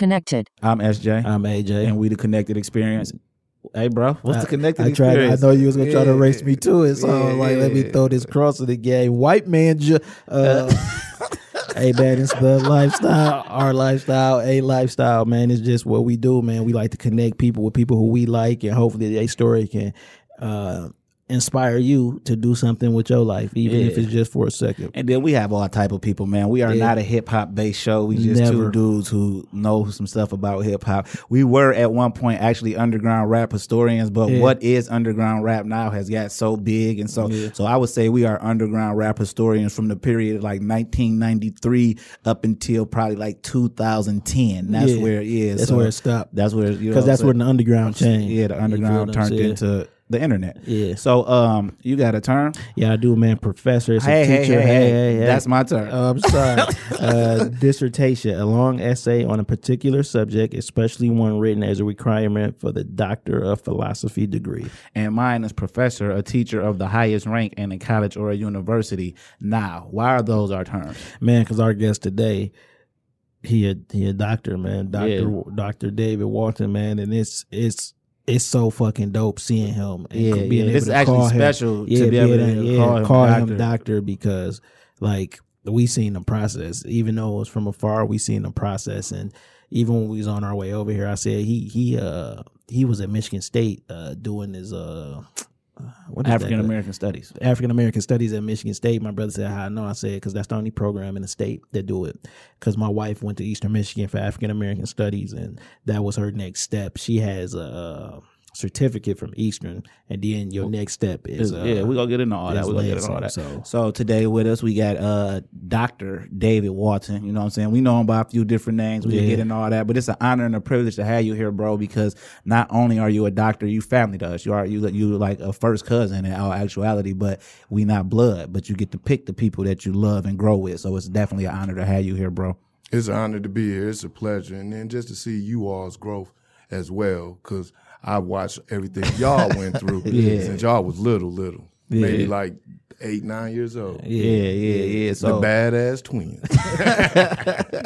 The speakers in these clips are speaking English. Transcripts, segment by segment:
Connected. I'm SJ. I'm AJ. and we the connected experience. Hey, bro, what's I- the connected I tried. I know you was gonna try to race me to it, so yeah, like, let me throw this cross in the game. White man, ju- uh, hey man, it's the lifestyle, our lifestyle, a lifestyle, man. It's just what we do, man. We like to connect people with people who we like, and hopefully, their story can uh, inspire you to do something with your life, even if it's just for a second. And then we have all type of people, man. We are Yeah. not a hip hop based show. We just Never. two dudes who know some stuff about hip hop. We were at one point actually underground rap historians, but Yeah. what is underground rap now has got so big, and so Yeah. so I would say we are underground rap historians from the period of like 1993 up until probably like 2010. That's Yeah. where it is. That's So where it stopped. That's where you know Because that's where the underground changed. Yeah, the underground turned into the internet. Yeah. So um, you got a term? Yeah, I do, man. Professor, it's a Hey, hey, teacher. hey, hey, that's my turn. Oh, I'm sorry. uh, dissertation, a long essay on a particular subject, especially one written as a requirement for the Doctor of Philosophy degree. and mine is professor, a teacher of the highest rank in a college or a university. Now, why are those our terms? Man, because our guest today, he a he a doctor, man. Doctor Yeah. Doctor David Walton, man, and it's it's it's so fucking dope seeing him. And Yeah, being yeah. able This is to actually call him- special to yeah, be able to yeah, call him call doctor. him doctor because like we seen the process, even though it was from afar, we seen the process, and even when we was on our way over here, I said he he uh he was at Michigan State uh doing his uh. Uh, that? African American studies. African American Studies at Michigan State. My brother said, "How I know?" I said, "Because that's the only program in the state that do it." Because my wife went to Eastern Michigan for African American Studies, and that was her next step. She has a uh, certificate from Eastern, and then your next step is uh, yeah, we're gonna get into all that. is We're gonna get into all that. So. so- today with us we got uh Dr. David Walton. You know what I'm saying? We know him by a few different names. We can Yeah. get into all that, but it's an honor and a privilege to have you here, bro, because not only are you a doctor, you family to us. You are you you like a first cousin in all actuality, but we not blood, but you get to pick the people that you love and grow with. So it's definitely an honor to have you here, bro. It's an honor to be here. It's a pleasure. And then just to see you all's growth as well, because I watched everything y'all went through since y'all was little, little. Maybe like eight, nine years old. Yeah, yeah, yeah. The So badass twins.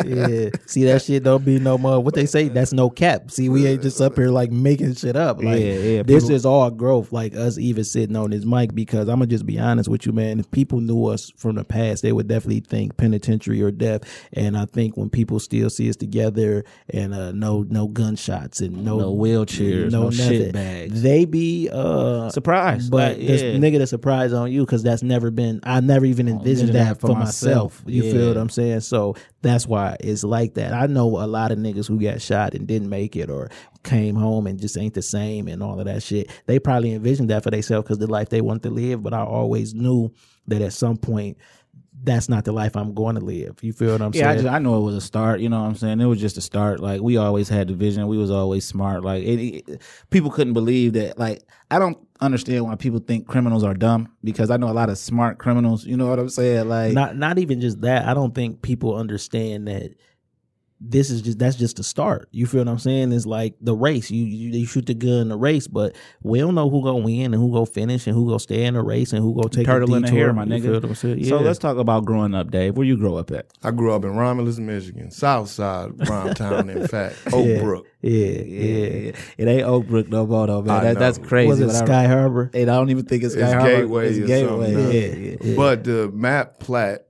yeah. See that shit don't be no more. What they say, that's no cap. See, we ain't just up here like making shit up. Like Yeah, yeah, this people- is all growth. Like us even sitting on this mic because I'm gonna just be honest with you, man. If people knew us from the past, they would definitely think penitentiary or death. And I think when people still see us together and uh no no gunshots and no, No wheelchairs, no shit bags. they be uh surprise. but Like, this yeah. nigga the surprise on you because that's never been I never even oh, envisioned envisioned that that for, for myself. myself. You feel what I'm saying? So that's why it's like that. I know a lot of niggas who got shot and didn't make it or came home and just ain't the same and all of that shit. They probably envisioned that for themselves because the life they wanted to live, but I always knew that at some point that's not the life I'm going to live. You feel what I'm Yeah, I, saying? just, I know it was a start. You know what I'm saying? It was just a start. Like we always had the vision. We was always smart. Like it, it- people couldn't believe that. Like I don't understand why people think criminals are dumb because I know a lot of smart criminals. You know what I'm saying? Like not not even just that. I don't think people understand that this is just that's just the start. You feel what I'm saying? It's like the race. You you, you shoot the gun in the race, but we don't know who gonna win and who gonna finish and who gonna stay in the race and who gonna take turtle a in the detour. hair, my nigga. feel what I'm saying? So let's talk about growing up, Dave. Where you grow up at? I grew up in Romulus, Michigan, South Side, Brown Town, in fact, Oak Yeah. Brook. yeah, Yeah, yeah. it ain't Oak Brook no more though, man. That, that's crazy. Was it but I- Sky Harbor? Hey, I don't even think it's Sky It's Harbor. Gateway It's or Gateway. something. Yeah, yeah. But the map plat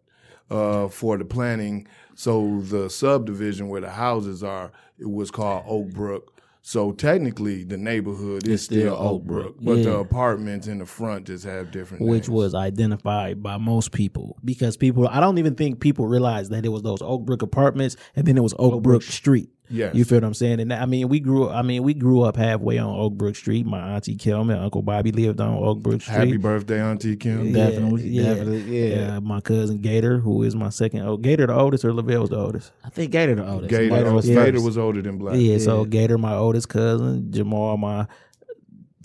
uh, for the planning, so the subdivision where the houses are, it was called Oak Brook. So technically, the neighborhood is It's still still Oak Oak Brook. Brook, but the apartments in the front just have different Which names. was identified by most people because people. I don't even think people realized that it was those Oak Brook apartments and then it was Oak, Brook Street. Yes. You feel what I'm saying? And I mean, we grew. I mean, we grew up halfway on Oakbrook Street. My auntie Kelman, Uncle Bobby lived on Oakbrook Street. Happy birthday, Auntie Kim. Yeah, Definitely, yeah, definitely, yeah. My cousin Gator, who is my second. Oh, Gator the oldest or Lavelle's the oldest? I think Gator the oldest. Gator, Gator was Gator was older than Black. Yeah, so Gator, my oldest cousin, Jamal, my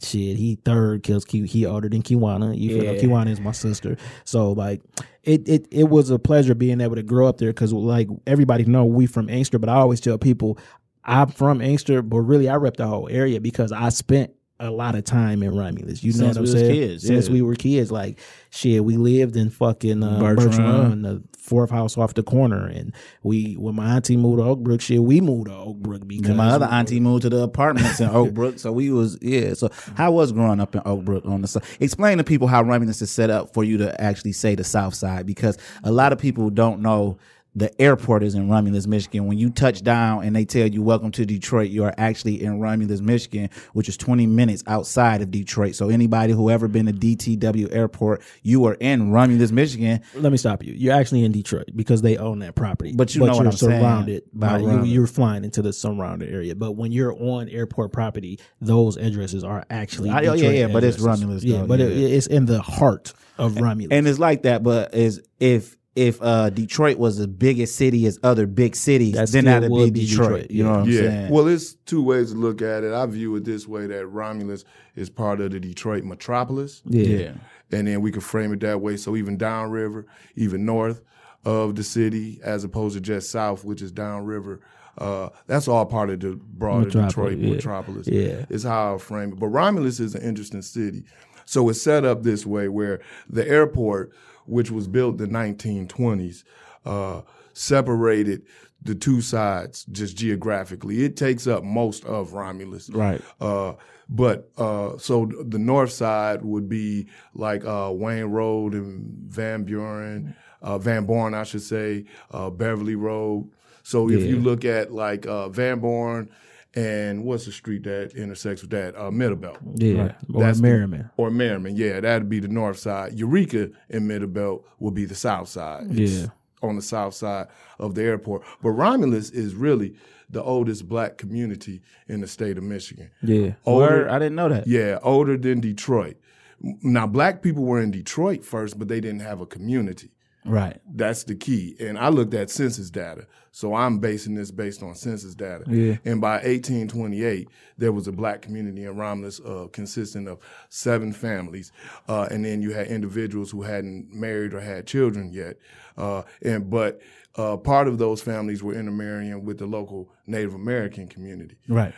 shit, he third because he, he older than Kiwana. You feel Yeah. me? Kiwana is my sister. So like, it it it was a pleasure being able to grow up there because like everybody know we from Inkster, but I always tell people I'm from Inkster, but really I rep the whole area because I spent a lot of time in Romulus. You know Since what I'm saying? kids, Since yeah. we were kids, like shit, we lived in fucking uh, Birch Birch, Run. Run, the fourth house off the corner, and we when my auntie moved to Oakbrook, shit, we moved to Oakbrook because And my other auntie moved to the apartments in Oakbrook, so we was yeah. So how was growing up in Oakbrook on the side? Explain to people how Romulus is set up for you to actually say the South Side because a lot of people don't know the airport is in Romulus, Michigan. When you touch down and they tell you welcome to Detroit, you are actually in Romulus, Michigan, which is 20 minutes outside of Detroit. So anybody who ever been to DTW Airport, you are in Romulus, Michigan. let me stop you. You're actually in Detroit because they own that property. But you know what you're I'm saying surrounded by you, you're flying into the surrounded area. But when you're on airport property, those addresses are actually I- oh, yeah, yeah, but it's addresses. Romulus, Yeah, though, but it, it's in the heart of Romulus. And it's like that, but is if if uh Detroit was the biggest city as other big cities, That then that'd be Detroit. Detroit, You know what I'm yeah. saying? Well, it's two ways to look at it. I view it this way that Romulus is part of the Detroit metropolis. yeah. And then we could frame it that way. So even downriver, even north of the city, as opposed to just south, which is downriver, uh, that's all part of the broader Metropolis, Detroit yeah. metropolis. Yeah. Is how I frame it. But Romulus is an interesting city. So it's set up this way where the airport, which was built in the 1920s, uh, separated the two sides just geographically. It takes up most of Romulus. Right. Uh, but uh, so the north side would be like uh, Wayne Road and Van Buren, uh, Van Born, I should say, uh, Beverly Road. So if you look at like uh, Van Born and what's the street that intersects with that? Uh, Middlebelt. yeah, or That's the- Merriman. Or Merriman, yeah, that'd be the north side. Eureka and Middlebelt would be the south side. It's Yeah. on the south side of the airport. But Romulus is really the oldest black community in the state of Michigan. yeah, Word, I didn't know that. Yeah, older than Detroit. Now, black people were in Detroit first, but they didn't have a community. Right. That's the key. And I looked at census data. So I'm basing this based on census data. Yeah. And by 1828, there was a black community in Romulus uh, consisting of seven families. Uh, and then you had individuals who hadn't married or had children yet. Uh, and But uh, part of those families were intermarrying with the local Native American community. Right.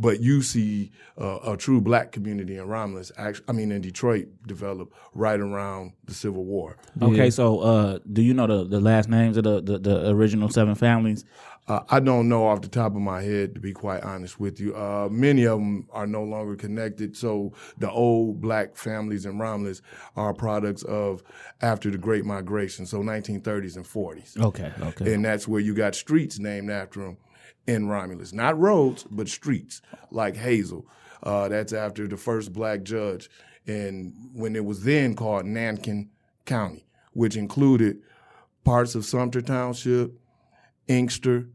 But you see uh, a true black community in Romulus, actually, I mean in Detroit, develop right around the Civil War. Okay, so uh do you know the, the last names of the, the, the original seven families? Uh, I don't know off the top of my head, to be quite honest with you. Uh, many of them are no longer connected. So the old black families in Romulus are products of after the Great Migration, so 1930s and 40s. Okay, okay. And that's where you got streets named after them in Romulus. Not roads, but streets, like Hazel. Uh, that's after the first black judge. And when it was then called Nankin County, which included parts of Sumpter Township, Inkster,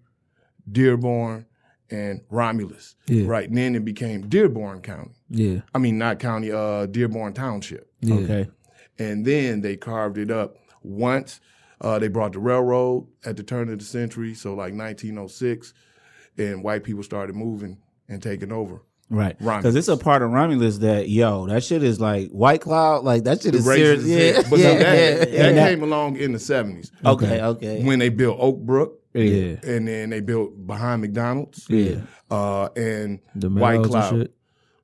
Dearborn, and Romulus. Yeah. Right. And then it became Dearborn County. yeah, I mean, not county, uh, Dearborn Township. yeah. Okay. And then they carved it up once. Uh, they brought the railroad at the turn of the century, so like 1906, and white people started moving and taking over. Right. Because it's a part of Romulus that, yo, that shit is like White Cloud. Like, that shit The is serious. Yeah. But yeah, that, yeah, that yeah. came along in the 70s Okay, okay. when they built Oak Brook, yeah, and then they built behind McDonald's, yeah. uh, and The White Cloud.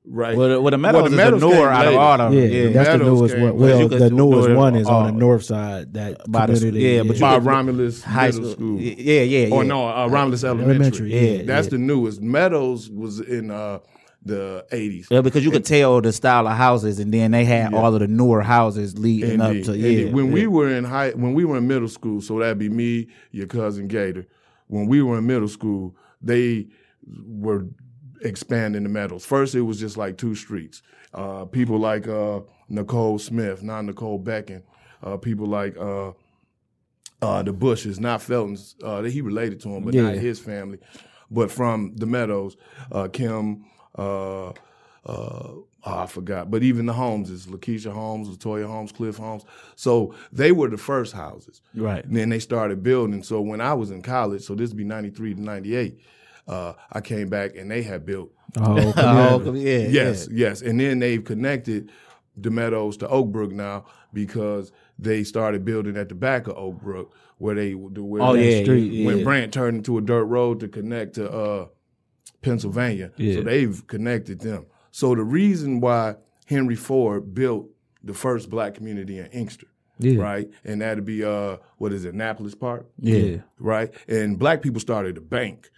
Shit. Right. Well, the, well, the Meadows Well, the is Meadows the newer out of later. all of Yeah, them. Yeah. that's the newest came one. Well, You the newest do one is on the north side. That By the- community, yeah, but you by Romulus High school. School. Yeah, yeah, yeah. Or no, uh, Romulus Elementary. Elementary, yeah, That's yeah. the newest. Meadows was in uh, the 80s. Yeah, because you could tell the style of houses, and then they had all of the newer houses leading Indeed, up to indeed. yeah. When yeah. we were in high, when we were in middle school, so that'd be me, your cousin Gator. When we were in middle school, they were expanding the Meadows. First, it was just like two streets. Uh, people like uh, Nicole Smith, not Nicole Becken. Uh, people like uh, uh, the Bushes, not Felton's. Uh, he related to him, but not his family. but from the Meadows, uh, Kim, uh, uh, oh, I forgot, but even the Holmeses, Lakeisha Holmes, Latoya Holmes, Cliff Holmes. So they were the first houses. Right. And then they started building. So when I was in college, so this would be 93 to 98, uh, I came back and they had built Oh, Oh, yeah, Yes, yes. And then they've connected the Meadows to Oakbrook now because they started building at the back of Oakbrook where they where Oh, that yeah, street yeah, when yeah. Brant turned into a dirt road to connect to uh, Pennsylvania. Yeah. So they've connected them. So the reason why Henry Ford built the first black community in Inkster, Yeah. right? And that'd be uh what is it, Annapolis Park? Yeah. right? And black people started a bank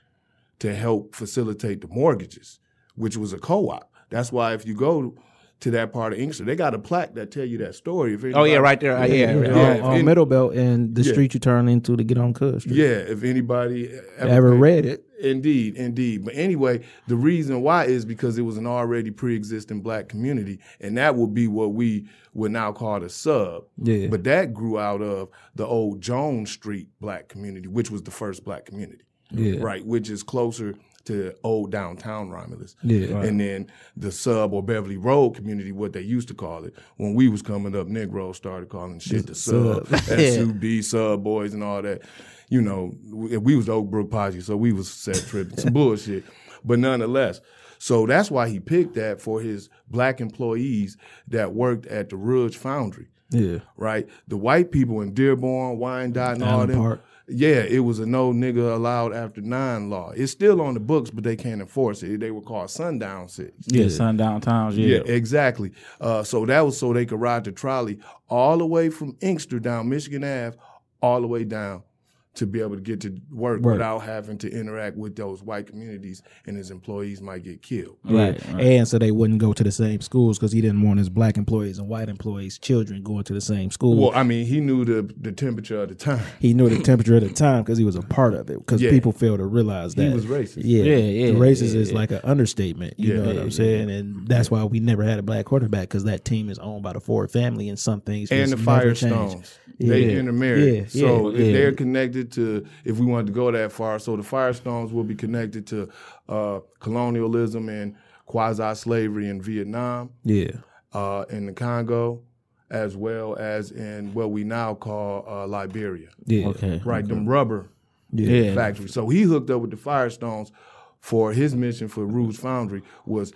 to help facilitate the mortgages, which was a co-op. That's why if you go to that part of Inkster, they got a plaque that tell you that story. If Oh yeah, right there. Uh, yeah, Yeah, yeah. on, if on any- Middle Belt and the Yeah. street you turn into to get on Cuss Street. Yeah, if anybody Ever read it? Indeed, indeed. But anyway, the reason why is because it was an already pre-existing black community, and that would be what we would now call the sub. Yeah. But that grew out of the old Jones Street black community, which was the first black community. Yeah. Right, which is closer to old downtown Romulus. Yeah. Right. And then the sub or Beverly Road community, what they used to call it. When we was coming up, Negroes started calling shit the sub, SUB, sub boys and all that. You know, we, we was the Oak Brook Posse, so we was set tripping. Some bullshit. But nonetheless, so that's why he picked that for his black employees that worked at the Rouge Foundry Yeah. right? The white people in Dearborn, Wyandotte, and all Allen them. Park. Yeah, it was a no nigga allowed after nine law. It's still on the books, but they can't enforce it. They were called sundown cities. Yeah, sundown towns. Yeah, Yeah. exactly. Uh, so that was so they could ride the trolley all the way from Inkster down Michigan Ave, all the way down to be able to get to work, Work. without having to interact with those white communities, and his employees might get killed. Right. And so they wouldn't go to the same schools because he didn't want his black employees and white employees' children going to the same school. Well, I mean, he knew the the temperature of the time. he knew the temperature of the time because he was a part of it. Because Yeah. people fail to realize that He was racist. Yeah, Yeah, yeah, The racist yeah, is like an understatement. You Yeah, know what I'm saying? And that's why we never had a black quarterback because that team is owned by the Ford family, and some things and the never change. Firestones. They Yeah. intermarried. Yeah, so yeah, if yeah. they're connected to, if we wanted to go that far, so the Firestones will be connected to uh, colonialism and quasi slavery in Vietnam, Yeah, uh, in the Congo, as well as in what we now call uh, Liberia. yeah, Okay. Right, them rubber Yeah. factories. So he hooked up with the Firestones for his mission for Rouge Foundry was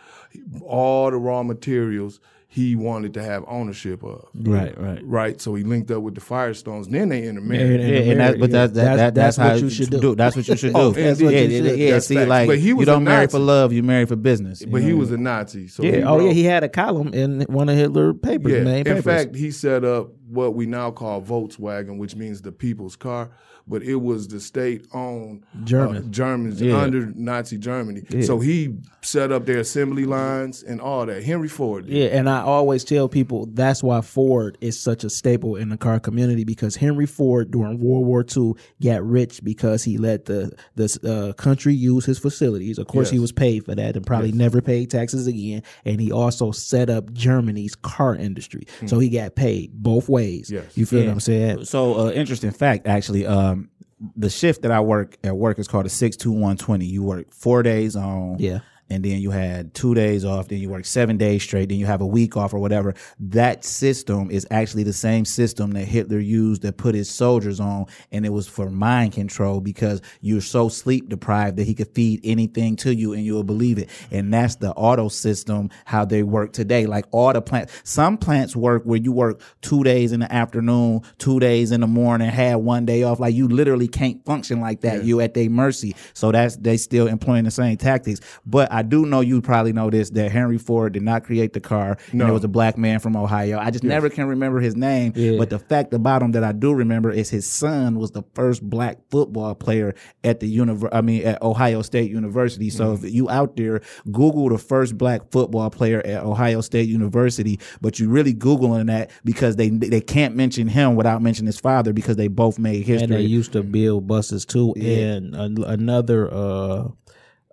all the raw materials he wanted to have ownership of. Right. Right. Right, so he linked up with the Firestones. Then they intermarried. And- Yeah, and that, but that, that, That's- that, that's, that's what how you should do. That's what you should do. Oh, that's what yeah, you yeah, should. yeah. See, facts. like But he you was a don't marry for love, you marry for business. but he was a Nazi. So yeah. he Oh yeah, he had a column in one of Hitler papers. yeah. main In papers. fact, he set up what we now call Volkswagen, which means the people's car, but it was the state-owned German. uh, Germans Yeah. under Nazi Germany. So he set up their assembly lines and all that. Henry Ford. did. Yeah, and I always tell people that's why Ford is such a staple in the car community because Henry Ford during World War II got rich because he let the the uh, country use his facilities. Of course, he was paid for that and probably never paid taxes again. And he also set up Germany's car industry, so he got paid both ways. Yes. You feel Yeah. what I'm saying? So, uh, interesting fact, actually, um, Um, the shift that I work at work is called a six two one twenty. You work four days on, Yeah. And then you had two days off. Then you work seven days straight. Then you have a week off or whatever. That system is actually the same system that Hitler used to put his soldiers on, and it was for mind control because you're so sleep deprived that he could feed anything to you and you'll believe it. And that's the auto system how they work today. Like all the plants, some plants work where you work two days in the afternoon, two days in the morning, have one day off. Like you literally can't function like that. You at their mercy. So that's they still employing the same tactics. But I do know you probably know this that Henry Ford did not create the car. And No. it was a black man from Ohio. I just never can remember his name. Yeah. But the fact about him that I do remember is his son was the first black football player at the univer- I mean at Ohio State University. So if you out there, Google the first black football player at Ohio State University, but you really Googling that because they they can't mention him without mentioning his father because they both made history. And they used to build buses too. And an- another uh,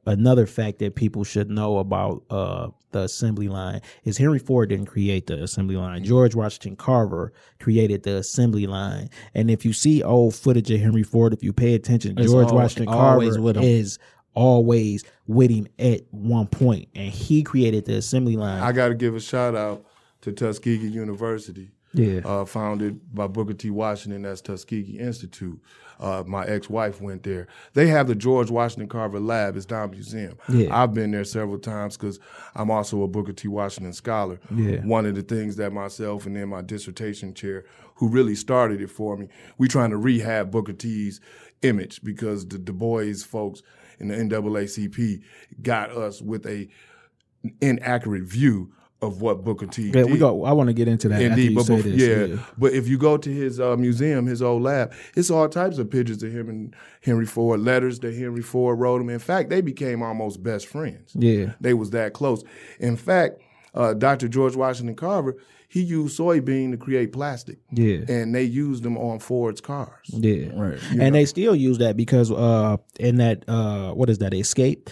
another fact that people should know about uh, the assembly line is Henry Ford didn't create the assembly line. George Washington Carver created the assembly line. And if you see old footage of Henry Ford, if you pay attention, It's George al- Washington Carver with is always with him at one point, and he created the assembly line. I got to give a shout out to Tuskegee University. Yeah. Uh, founded by Booker T. Washington. That's Tuskegee Institute. Uh, my ex-wife went there. They have the George Washington Carver Lab. It's down museum. Yeah. I've been there several times because I'm also a Booker T. Washington scholar. Yeah. One of the things that myself and then my dissertation chair, who really started it for me, we trying to rehab Booker T's image because the Du Bois folks in the NAACP got us with a inaccurate view of what Booker T yeah, did. we go. I want to get into that. Indeed, you but say bef- this. yeah, but if you go to his uh, museum, his old lab, it's all types of pictures of him and Henry Ford, letters that Henry Ford wrote him. In fact, they became almost best friends. Yeah. they was that close. In fact, uh, Dr. George Washington Carver, he used soybean to create plastic. Yeah. and they used them on Ford's cars. Yeah, right. And they still use that because uh in that uh what is that escape?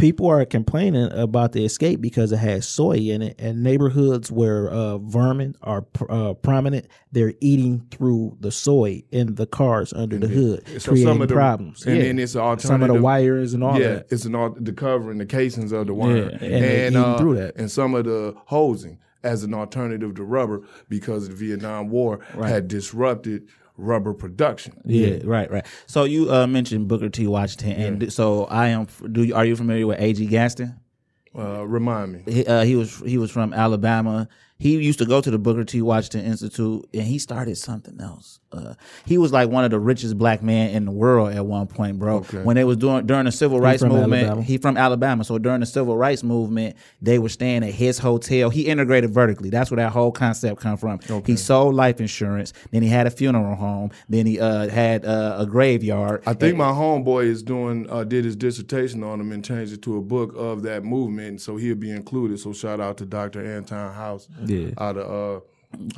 People are complaining about the escape because it has soy in it, and neighborhoods where uh, vermin are pr- uh, prominent, they're eating through the soy in the cars under the hood, So creating some of the- problems. and Yeah. then it's an some of the alternative- wires and all yeah, that. it's an all, the cover and the casings of the wire, and they eating through that. and some of the hosing as an alternative to rubber because the Vietnam War had disrupted rubber production. Yeah, right, right. So you uh, mentioned Booker T. Washington, and so I am. Do you, are you familiar with A.G. Gaston? Uh, remind me. He, uh, he was he was from Alabama. He used to go to the Booker T. Washington Institute, and he started something else. Uh, he was like one of the richest black men in the world at one point, bro. Okay. When they was doing during the civil rights from movement, Alabama. he from Alabama. So during the civil rights movement, they were staying at his hotel. He integrated vertically. That's where that whole concept come from. Okay. He sold life insurance. Then he had a funeral home. Then he uh, had uh, a graveyard. I think my homeboy is doing uh, did his dissertation on him and changed it to a book of that movement, so he'll be included. So shout out to Dr. Anton House Yeah. out of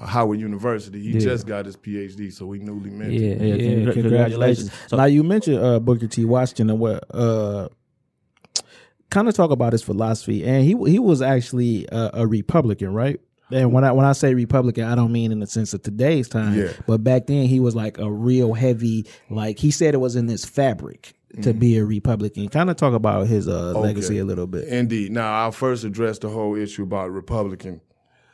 uh, Howard University. He just got his PhD, so we newly minted. Yeah, yeah, Yeah, congr- congratulations. So- now you mentioned uh, Booker T. Washington and what uh, kind of talk about his philosophy, and he he was actually a, a Republican, right? And when I when I say Republican, I don't mean in the sense of today's time, Yeah. but back then he was like a real heavy, like he said it was in this fabric to be a Republican. Kind of talk about his uh, legacy a little bit. Indeed. Now, I'll first address the whole issue about Republican,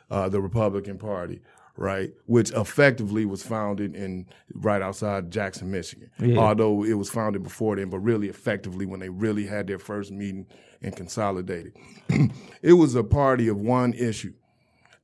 uh, the Republican Party, right, which effectively was founded in right outside Jackson, Michigan. Although it was founded before then, but really effectively when they really had their first meeting and consolidated. it was a party of one issue.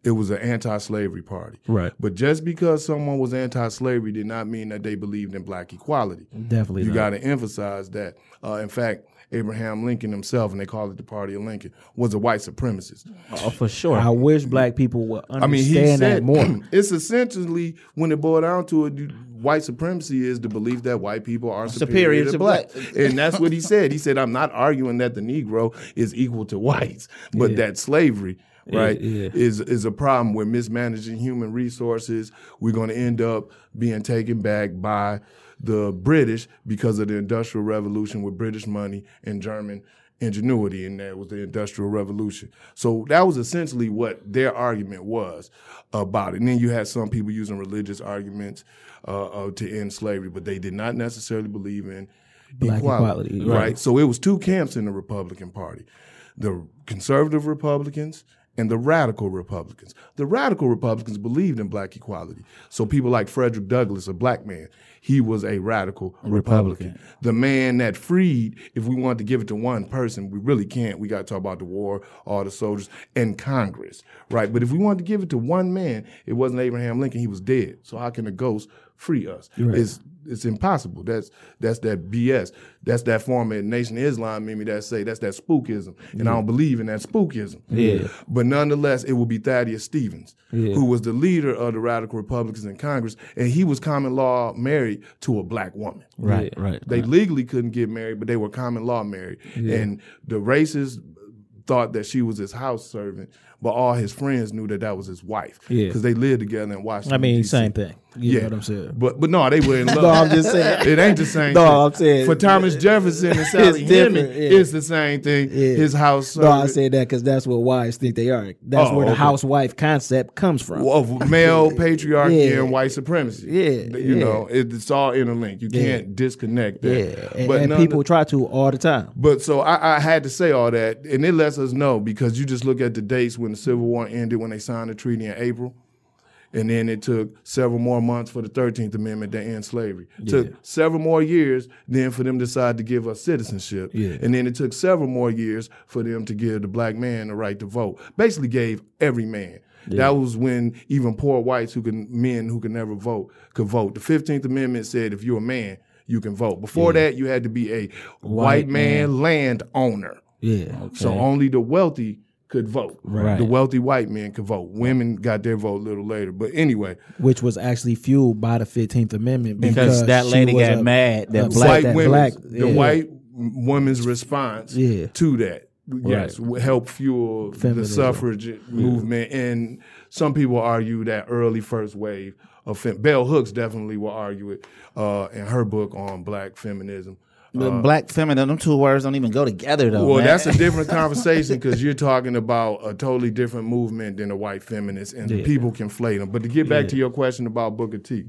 It was an anti-slavery party. Right. But just because someone was anti-slavery did not mean that they believed in black equality. Definitely, You got to emphasize that. Uh, in fact, Abraham Lincoln himself, and they call it the Party of Lincoln, was a white supremacist. oh, for sure. I wish black people would understand I mean, he that more. it's essentially when it boiled down to it, white supremacy is the belief that white people are superior, Superior to, to black, black. and that's what he said. He said, "I'm not arguing that the Negro is equal to whites, but that slavery." Right yeah. is is a problem. We're mismanaging human resources. We're going to end up being taken back by the British because of the Industrial Revolution with British money and German ingenuity, and that was the Industrial Revolution. So that was essentially what their argument was about it. And then you had some people using religious arguments uh, uh, to end slavery, but they did not necessarily believe in Black equality, equality, right? right. So it was two camps in the Republican Party: the conservative Republicans and the radical Republicans. The radical Republicans believed in black equality. So people like Frederick Douglass, a black man, he was a radical Republican. The man that freed, if we wanted to give it to one person, we really can't. We got to talk about the war, all the soldiers, and Congress, right? But if we wanted to give it to one man, it wasn't Abraham Lincoln. He was dead. So how can a ghost free us? It's it's impossible. That's that's that BS. That's that form of Nation of Islam made me that say that's that spookism, and I don't believe in that spookism. Yeah. But nonetheless, it will be Thaddeus Stevens, who was the leader of the radical Republicans in Congress, and he was common law married to a black woman. Right, right. They legally couldn't get married, but they were common law married, and the racists thought that she was his house servant, but all his friends knew that that was his wife Yeah. because they lived together in Washington. I mean, DC. same thing. You yeah, know what I'm saying? But but no, they were in love. No, I'm just saying. It ain't the same. No, thing. I'm saying- for Thomas Jefferson and Sally It's different, yeah. it's the same thing. Yeah. His house. No, I said that because that's what wives think they are. That's Oh, where the oh, okay. housewife concept comes from. of male patriarchy Yeah. and white supremacy. Yeah, you know, it, it's all interlinked. You can't disconnect that. yeah, and, but and people of- try to all the time. But so I, I had to say all that, and it lets us know because you just look at the dates when the Civil War ended, when they signed the treaty in April, and then it took several more months for the Thirteenth Amendment to end slavery. It Took several more years then for them to decide to give us citizenship, Yeah. and then it took several more years for them to give the black man the right to vote. Basically, gave every man. That was when even poor whites who can men who could never vote could vote. The Fifteenth Amendment said if you're a man, you can vote. Before that, you had to be a white, man, landowner. Yeah. So only the wealthy could vote. Right. The wealthy white men could vote. Women got their vote a little later. But anyway, Which was actually fueled by the Fifteenth Amendment Because that lady was got a- mad that black- white that women, black, the yeah. white woman's response Yeah. to that. Yes, Right. help fuel the Feminism. suffrage movement, and some people argue that early first wave of fem- Bell Hooks definitely will argue it uh, in her book on black feminism. The black feminine, them two words don't even go together though. Well, man. that's a different conversation because you're talking about a totally different movement than a white feminist, and people conflate them. But to get back to your question about Booker T,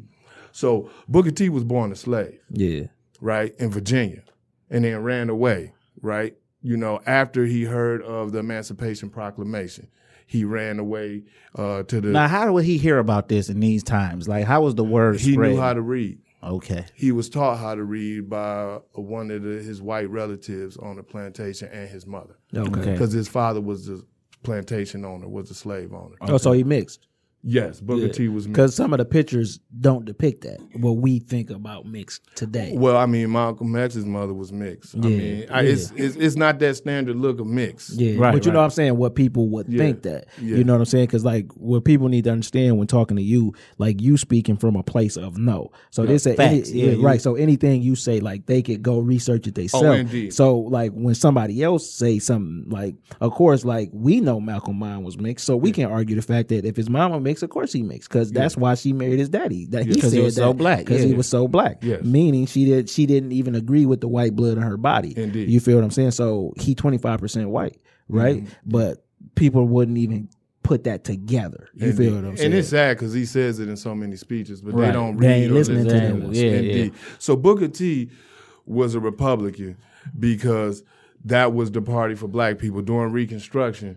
so Booker T was born a slave, Yeah. right, in Virginia, and then ran away, right. You know, after he heard of the Emancipation Proclamation, he ran away uh, to the. now, how would he hear about this in these times? Like, how was the word he spread? knew how to read. Okay, He was taught how to read by one of the, his white relatives on the plantation and his mother. Okay. because his father was the plantation owner, was the slave owner. Oh, so he mixed. Yes, Booker T was. Because some of the pictures don't depict that. What we think about mixed today. Well, I mean, Malcolm X's mother was mixed. I Yeah, I, it's, it's it's not that standard look of mix. Yeah, Right, but you know what I'm saying? What people would Yeah, think that. yeah. You know what I'm saying? Because like what people need to understand when talking to you, like you speaking from a place of no. So they say any, Facts, yeah, yeah, right. So anything you say, like they could go research it themselves. Oh. So like when somebody else say something, like of course, like we know Malcolm mine was mixed, so we can argue the fact that if his mama mixed, of course he mixed, because that's why she married his daddy. That he said he was so that, black, because he was so black. Yes. Meaning she did she didn't even agree with the white blood in her body. Indeed. You feel what I'm saying? So he 25 percent white, right? Mm-hmm. But people wouldn't even put that together. You feel what I'm saying? And it's sad because he says it in so many speeches, but Right. they don't They read ain't or listening listen to them them. ones. Yeah, So Booker T was a Republican because that was the party for black people during Reconstruction.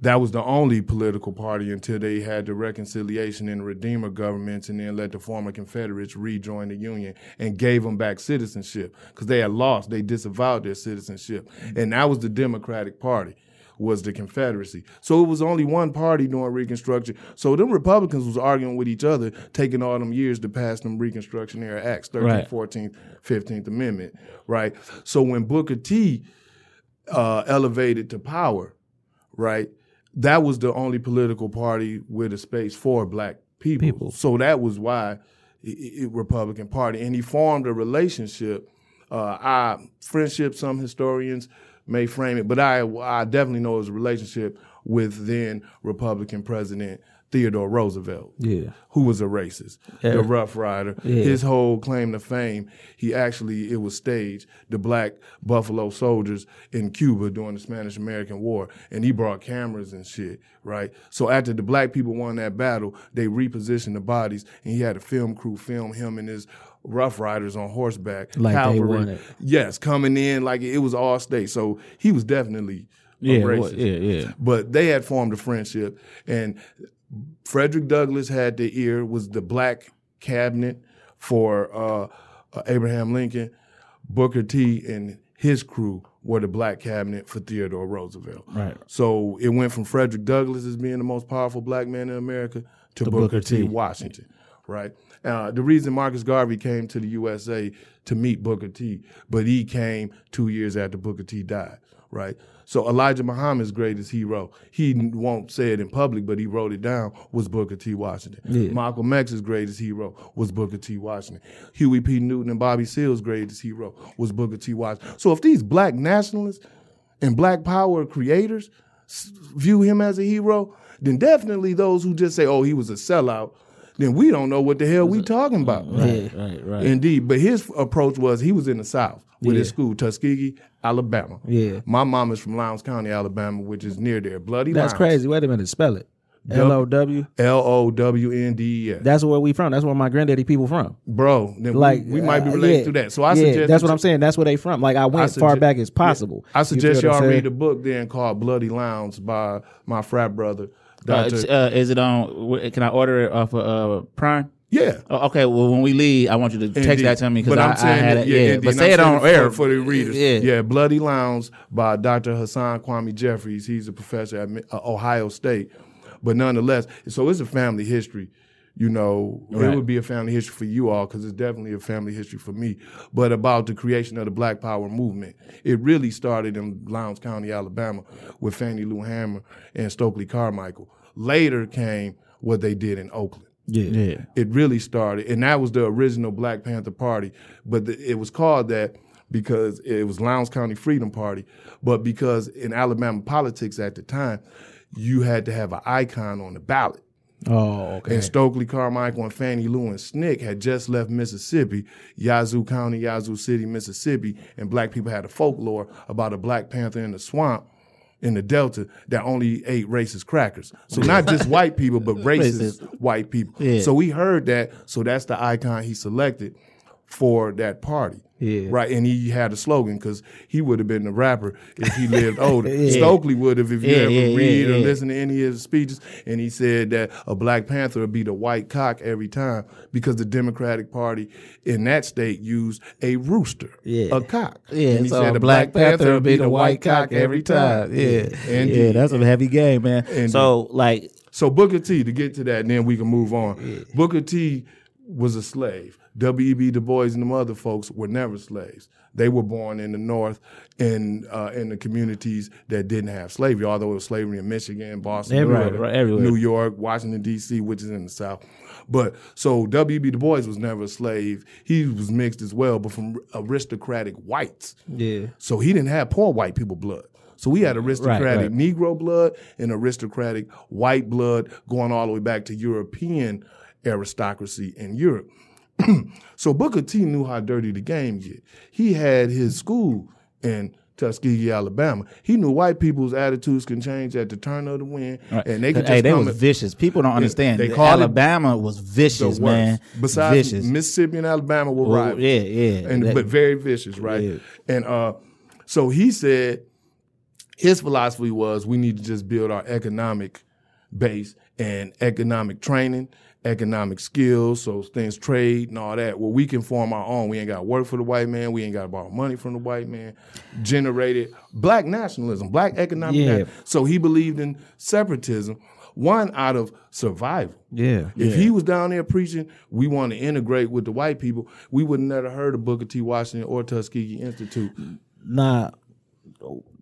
That was the only political party until they had the reconciliation and Redeemer governments, and then let the former Confederates rejoin the Union and gave them back citizenship because they had lost. They disavowed their citizenship, and that was the Democratic Party was the Confederacy. So it was only one party during Reconstruction. So them Republicans was arguing with each other, taking all them years to pass them Reconstruction era acts, 13th, Right. 14th, 15th Amendment, right? So when Booker T uh, elevated to power, right, that was the only political party with a space for black people. So that was why i- i- Republican Party, and he formed a relationship. Uh, I friendship. Some historians may frame it, but I I definitely know it was a relationship with then Republican President Theodore Roosevelt. Yeah. who was a racist, the Rough Rider. Yeah. His whole claim to fame, he actually it was staged. The black Buffalo soldiers in Cuba during the Spanish American War, and he brought cameras and shit. Right. So after the black people won that battle, they repositioned the bodies, and he had a film crew film him and his Rough Riders on horseback, Like they cavalry. wanted. Yes, coming in like it was all state. So he was definitely a yeah, yeah, yeah. but they had formed a friendship and frederick douglass had the ear was the black cabinet for uh, uh, abraham lincoln booker t and his crew were the black cabinet for theodore roosevelt Right. so it went from frederick douglass as being the most powerful black man in america to, booker, Booker t. T. washington right uh, the reason marcus garvey came to the usa to meet booker t but he came two years after booker t died right so Elijah Muhammad's greatest hero, he won't say it in public, but he wrote it down, was Booker T. Washington. Malcolm X's greatest hero was Booker T. Washington. Huey P. Newton and Bobby Seale's greatest hero was Booker T. Washington. So if these black nationalists and black power creators view him as a hero, then definitely those who just say, oh, he was a sellout, then we don't know what the hell we talking about. Right, right, right. Indeed, but his approach was he was in the South with his school, Tuskegee, Alabama. Yeah. my mom is from Lowndes County, Alabama, which is near there. Bloody That's Lowndes. crazy. Wait a minute, spell it. L O W. L O W N D E S. That's where we from. That's where my granddaddy people from. Bro, then Like we, we might be uh, related yeah. to that. So I yeah, suggest that's what I'm saying. That's where they from. Like I went as far back as possible. I suggest y'all read saying? a book then called Bloody Lowndes by my frat brother, Uh, uh, is it on? Can I order it off of uh, Prime? yeah. Oh, okay, well, when we leave, I want you to text Indeed. that to me because I, I'm saying had it. Yeah, indeed. but say it on air for the readers. Yeah, Yeah, Bloody Lowndes by Dr. Hasan Kwame Jeffries. He's a professor at uh, Ohio State. But nonetheless, so it's a family history. You know, it would be a family history for you all because it's definitely a family history for me. But about the creation of the Black Power movement, it really started in Lowndes County, Alabama, with Fannie Lou Hamer and Stokely Carmichael. Later came what they did in Oakland Yeah. yeah. it really started, and that was the original Black Panther Party. But the, it was called that because it was Lowndes County Freedom Party. But because in Alabama politics at the time, you had to have an icon on the ballot. Oh, okay. And Stokely Carmichael and Fannie Lou and SNCC had just left Mississippi, Yazoo County, Yazoo City, Mississippi, and black people had a folklore about a Black Panther in the swamp in the Delta that only ate racist crackers. So not just white people, but racist white people. Yeah. So we heard that. So that's the icon he selected for that party. Yeah. Right. And he had a slogan because he would have been a rapper if he lived older. Stokely would have if you Yeah, ever yeah, yeah, read or yeah. listen to any of his speeches. And he said that a Black Panther would be the white cock every time because the Democratic Party in that state used a rooster, Yeah. a cock. Yeah, and he so said a Black Panther would be the white cock every time. Yeah, And yeah, that's a heavy game, man. So, like, So Booker T, to get to that, and then we can move on. Booker T was a slave. W.E.B. Du Bois and the other folks were never slaves. They were born in the North in uh, in the communities that didn't have slavery, although it was slavery in Michigan, Boston, Everywhere, New right, everywhere. New York, Washington, D.C., which is in the South. But so W.E.B. Du Bois was never a slave. He was mixed as well, but from aristocratic whites. yeah. So he didn't have poor white people blood. So we had aristocratic right. Negro blood and aristocratic white blood going all the way back to European aristocracy in Europe. so Booker T knew how dirty the game get. He had his school in Tuskegee, Alabama. He knew white people's attitudes can change at the turn of the wind, and they could just hey, they was and- vicious. People don't understand. they called it Alabama was the vicious, man. Besides vicious. Mississippi and Alabama were Oh, yeah, yeah. and That- but very vicious, right? Yeah. And uh, so he said his philosophy was we need to just build our economic base and economic training, economic skills, so things trade and all that. Well, we can form our own. We ain't got to work for the white man. We ain't got to borrow money from the white man. Generated black nationalism, black economic. Yeah. na- so he believed in separatism. One out of survival. Yeah. If he was down there preaching, we want to integrate with the white people, we would have never heard of Booker T. Washington or Tuskegee Institute. Nah,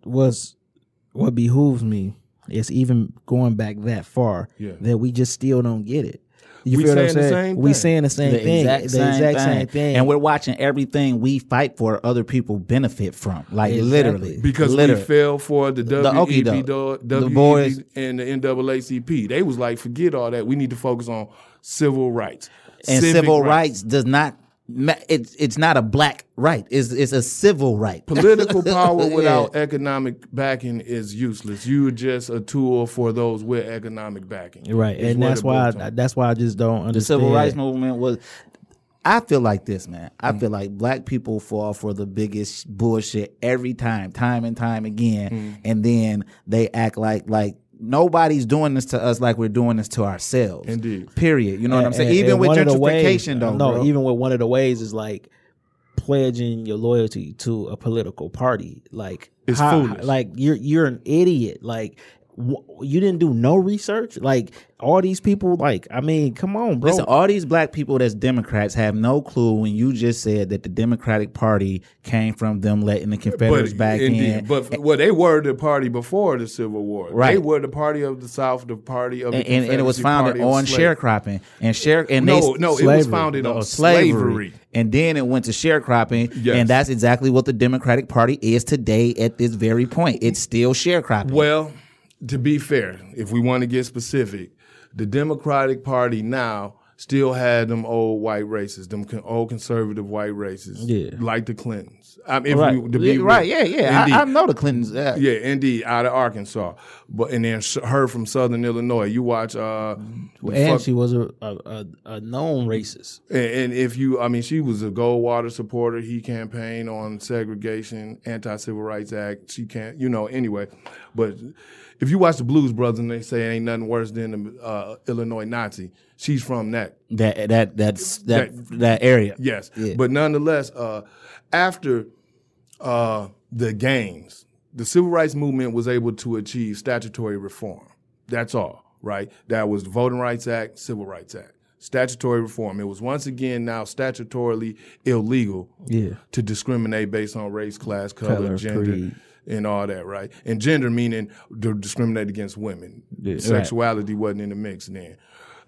what's what behooves me is even going back that far Yeah. that we just still don't get it. You We feel what I'm saying the saying? same we thing. saying the same the thing. exact, the same, exact thing. same thing. And we're watching everything we fight for other people benefit from. Like Exactly. literally. Because literally. we fell for the okie WEB, doke. the, The boys. and the NAACP. They was like, forget all that. We need to focus on civil rights. and civil rights does not ma- it's it's not a black right. It's it's a civil right. Political power Yeah. without economic backing is useless. You're just a tool for those with economic backing. right, is and that's why I, that's why I just don't understand the civil rights movement was I feel like this, man. I mm. feel like black people fall for the biggest bullshit every time, time and time again, mm. and then they act like like nobody's doing this to us like we're doing this to ourselves. Indeed. Period. You know what I'm saying? and- even and with one of the ways- gentrification, though. No, bro. even with one of the ways is like pledging your loyalty to a political party. Like It's how- foolish. Like you're you're an idiot. Like wh- you didn't do no research. Like all these people. Like I mean, come on, bro. Listen, all these black people that's Democrats have no clue when you just said that the Democratic Party came from them letting the Confederates back indeed, in. But well, they were the party before the Civil War. right They were the party of the South, the party of the and, and, and it was founded on slavery. sharecropping and share and No, they no, it was founded no, on slavery. and then it went to sharecropping Yes. and that's exactly what the Democratic Party is today at this very point. It's still sharecropping. Well, to be fair, if we want to get specific, the Democratic Party now still had them old white races, them con- old conservative white races, Yeah. like the Clintons. I mean, if right, we, to be Yeah, right, yeah, yeah. Indeed. I, I know the Clintons. Yeah. Yeah, indeed, out of Arkansas, but and then her from Southern Illinois. You watch, uh, the and fuck- she was a, a, a, known racist. and, and if you, I mean, she was a Goldwater supporter. He campaigned on segregation, anti-civil rights act. She can't, you know, anyway. But if you watch the Blues Brothers and they say ain't nothing worse than the uh, Illinois Nazi, she's from that. That that that's that that, area. Yes, Yeah. but nonetheless, uh, after uh, the gains, the civil rights movement was able to achieve statutory reform. That's all, right? That was the Voting Rights Act, Civil Rights Act. Statutory reform. It was once again now statutorily illegal Yeah. to discriminate based on race, class, color, Color, gender, creed. And all that, right? And gender meaning to discriminate against women. Yeah. Sexuality wasn't in the mix then,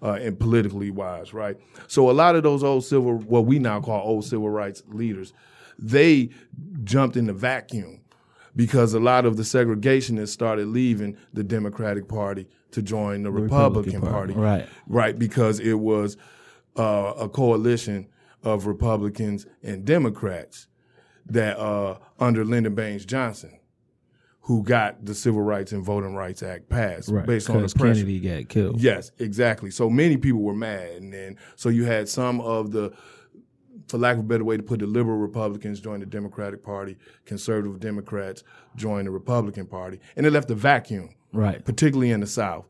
uh, and politically wise, right? So a lot of those old civil, what we now call old civil rights leaders, they jumped in the vacuum because a lot of the segregationists started leaving the Democratic Party to join the, Republican, Republican Party, Party, right. Right, because it was uh, a coalition of Republicans and Democrats that uh, under Lyndon Baines Johnson, who got the Civil Rights and Voting Rights Act passed Right. based on the Because pressure. Kennedy got killed. Yes, exactly. So many people were mad, and then so you had some of the, for lack of a better way to put it, liberal Republicans join the Democratic Party, conservative Democrats join the Republican Party, and it left a vacuum, Right. particularly in the South.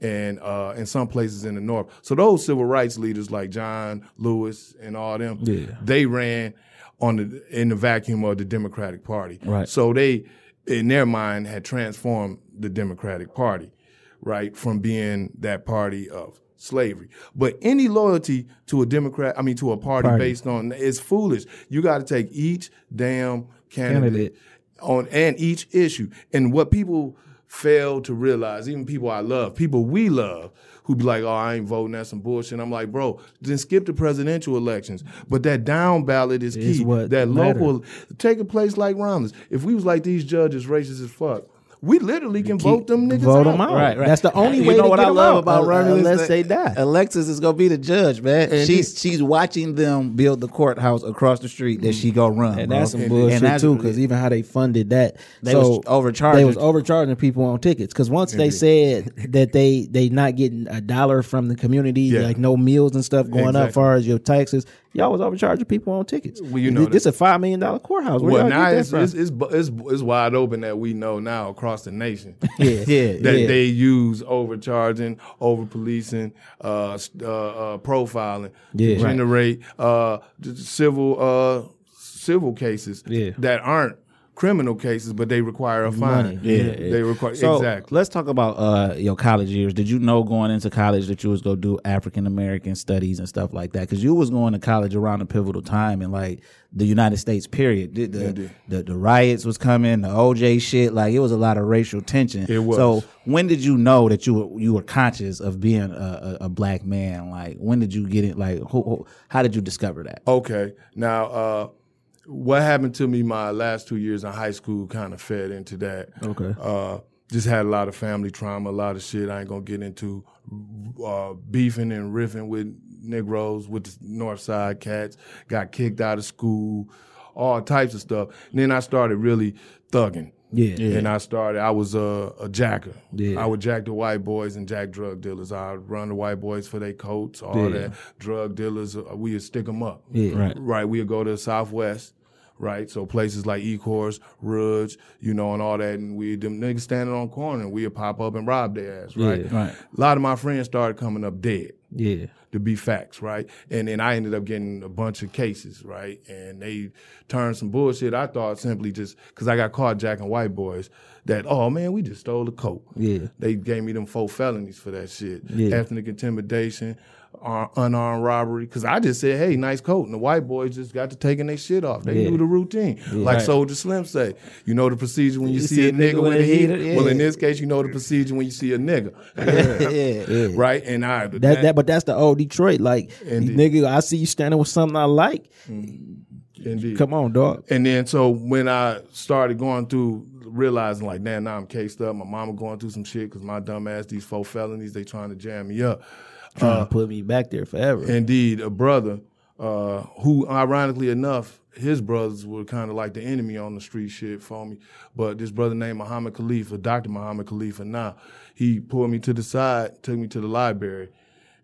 And uh, in some places in the North, so those civil rights leaders like John Lewis and all them, Yeah. they ran on the in the vacuum of the Democratic Party. Right. So they, in their mind, had transformed the Democratic Party, right, from being that party of slavery. But any loyalty to a Democrat, I mean, to a party, Party. based on is foolish. You got to take each damn candidate, Candidate. on and each issue. And what people fail to realize, even people I love, people we love, who be like, "Oh, I ain't voting. That's some bullshit." I'm like, bro, then skip the presidential elections. But that down ballot is Is key. that matters. local, take a place like Romulus. If we was like these judges, racist as fuck, we literally can vote them niggas Vote out. them out. Right, right. That's the only You way know to what get I love out, about uh, Romney is unless that they die. Alexis is gonna be the judge, man. And she's she's watching them build the courthouse across the street that she gonna run. And bro. that's some And bullshit that's- too, because even how they funded that, They so was overcharging. They was overcharging people on tickets because once they said that they they not getting a dollar from the community, Yeah. like no meals and stuff going up, far as your taxes, y'all was overcharging people on tickets. Well, you know this, this a five million dollar courthouse. Where Well, now it's, it's, it's, it's, it's wide open that we know now across the nation. yeah, Yeah, that yeah. they use overcharging, over policing, uh, uh, uh, profiling, Yeah. to generate uh, civil uh, civil cases that aren't criminal cases, but they require a fine. Money. Yeah, yeah. they require So exactly. let's talk about uh, your college years. Did you know going into college that you was gonna do African American studies and stuff like that? Because you was going to college around a pivotal time in like the United States. Period. The the, the the riots was coming, the OJ shit. Like it was a lot of racial tension. It was. So when did you know that you were you were conscious of being a, a, a black man? Like when did you get it? Like who, who, how did you discover that? Okay. Now, uh, what happened to me my last two years in high school kind of fed into that. Okay. Uh, just had a lot of family trauma, a lot of shit I ain't gonna get into. Uh, beefing and riffing with Negroes, with the North Side cats, got kicked out of school, all types of stuff. And then I started really thugging. Yeah. Yeah. And I started, I was a, a jacker. Yeah. I would jack the white boys and jack drug dealers. I'd run the white boys for their coats, all Yeah. that. Drug dealers, uh, we would stick them up. Yeah. Right. Right. We'd go to the Southwest, right? So places like Ecorse, Rouge, you know, and all that. And we them niggas standing on corner and we'd pop up and rob their ass, right? Yeah. Right. A lot of my friends started coming up dead Yeah. To be facts, right? And then I ended up getting a bunch of cases, right? And they turned some bullshit. I thought simply just because I got caught jacking white boys that, oh man, we just stole a coat. Yeah. They gave me them four felonies for that shit. Yeah. Ethnic intimidation, uh, unarmed robbery. Because I just said, hey, nice coat. And the white boys just got to taking their shit off. They Yeah. knew the routine. Like Right. Soldier Slim say, you know the procedure when you, see, a nigga with a heater. yeah. Well, in this case, you know the procedure when you see a nigga. yeah. right? And I, That, that, but that's the old Detroit. Like, Indeed. nigga, I see you standing with something I like. Indeed. Come on, dog. And then so when I started going through, realizing like, man, now I'm cased up. My mama going through some shit because my dumb ass, these four felonies, they trying to jam me up. Trying to put me back there forever. Indeed, a brother uh, who, ironically enough, his brothers were kind of like the enemy on the street shit for me. But this brother named Muhammad Khalifa, Dr. Muhammad Khalifa, now he pulled me to the side, took me to the library,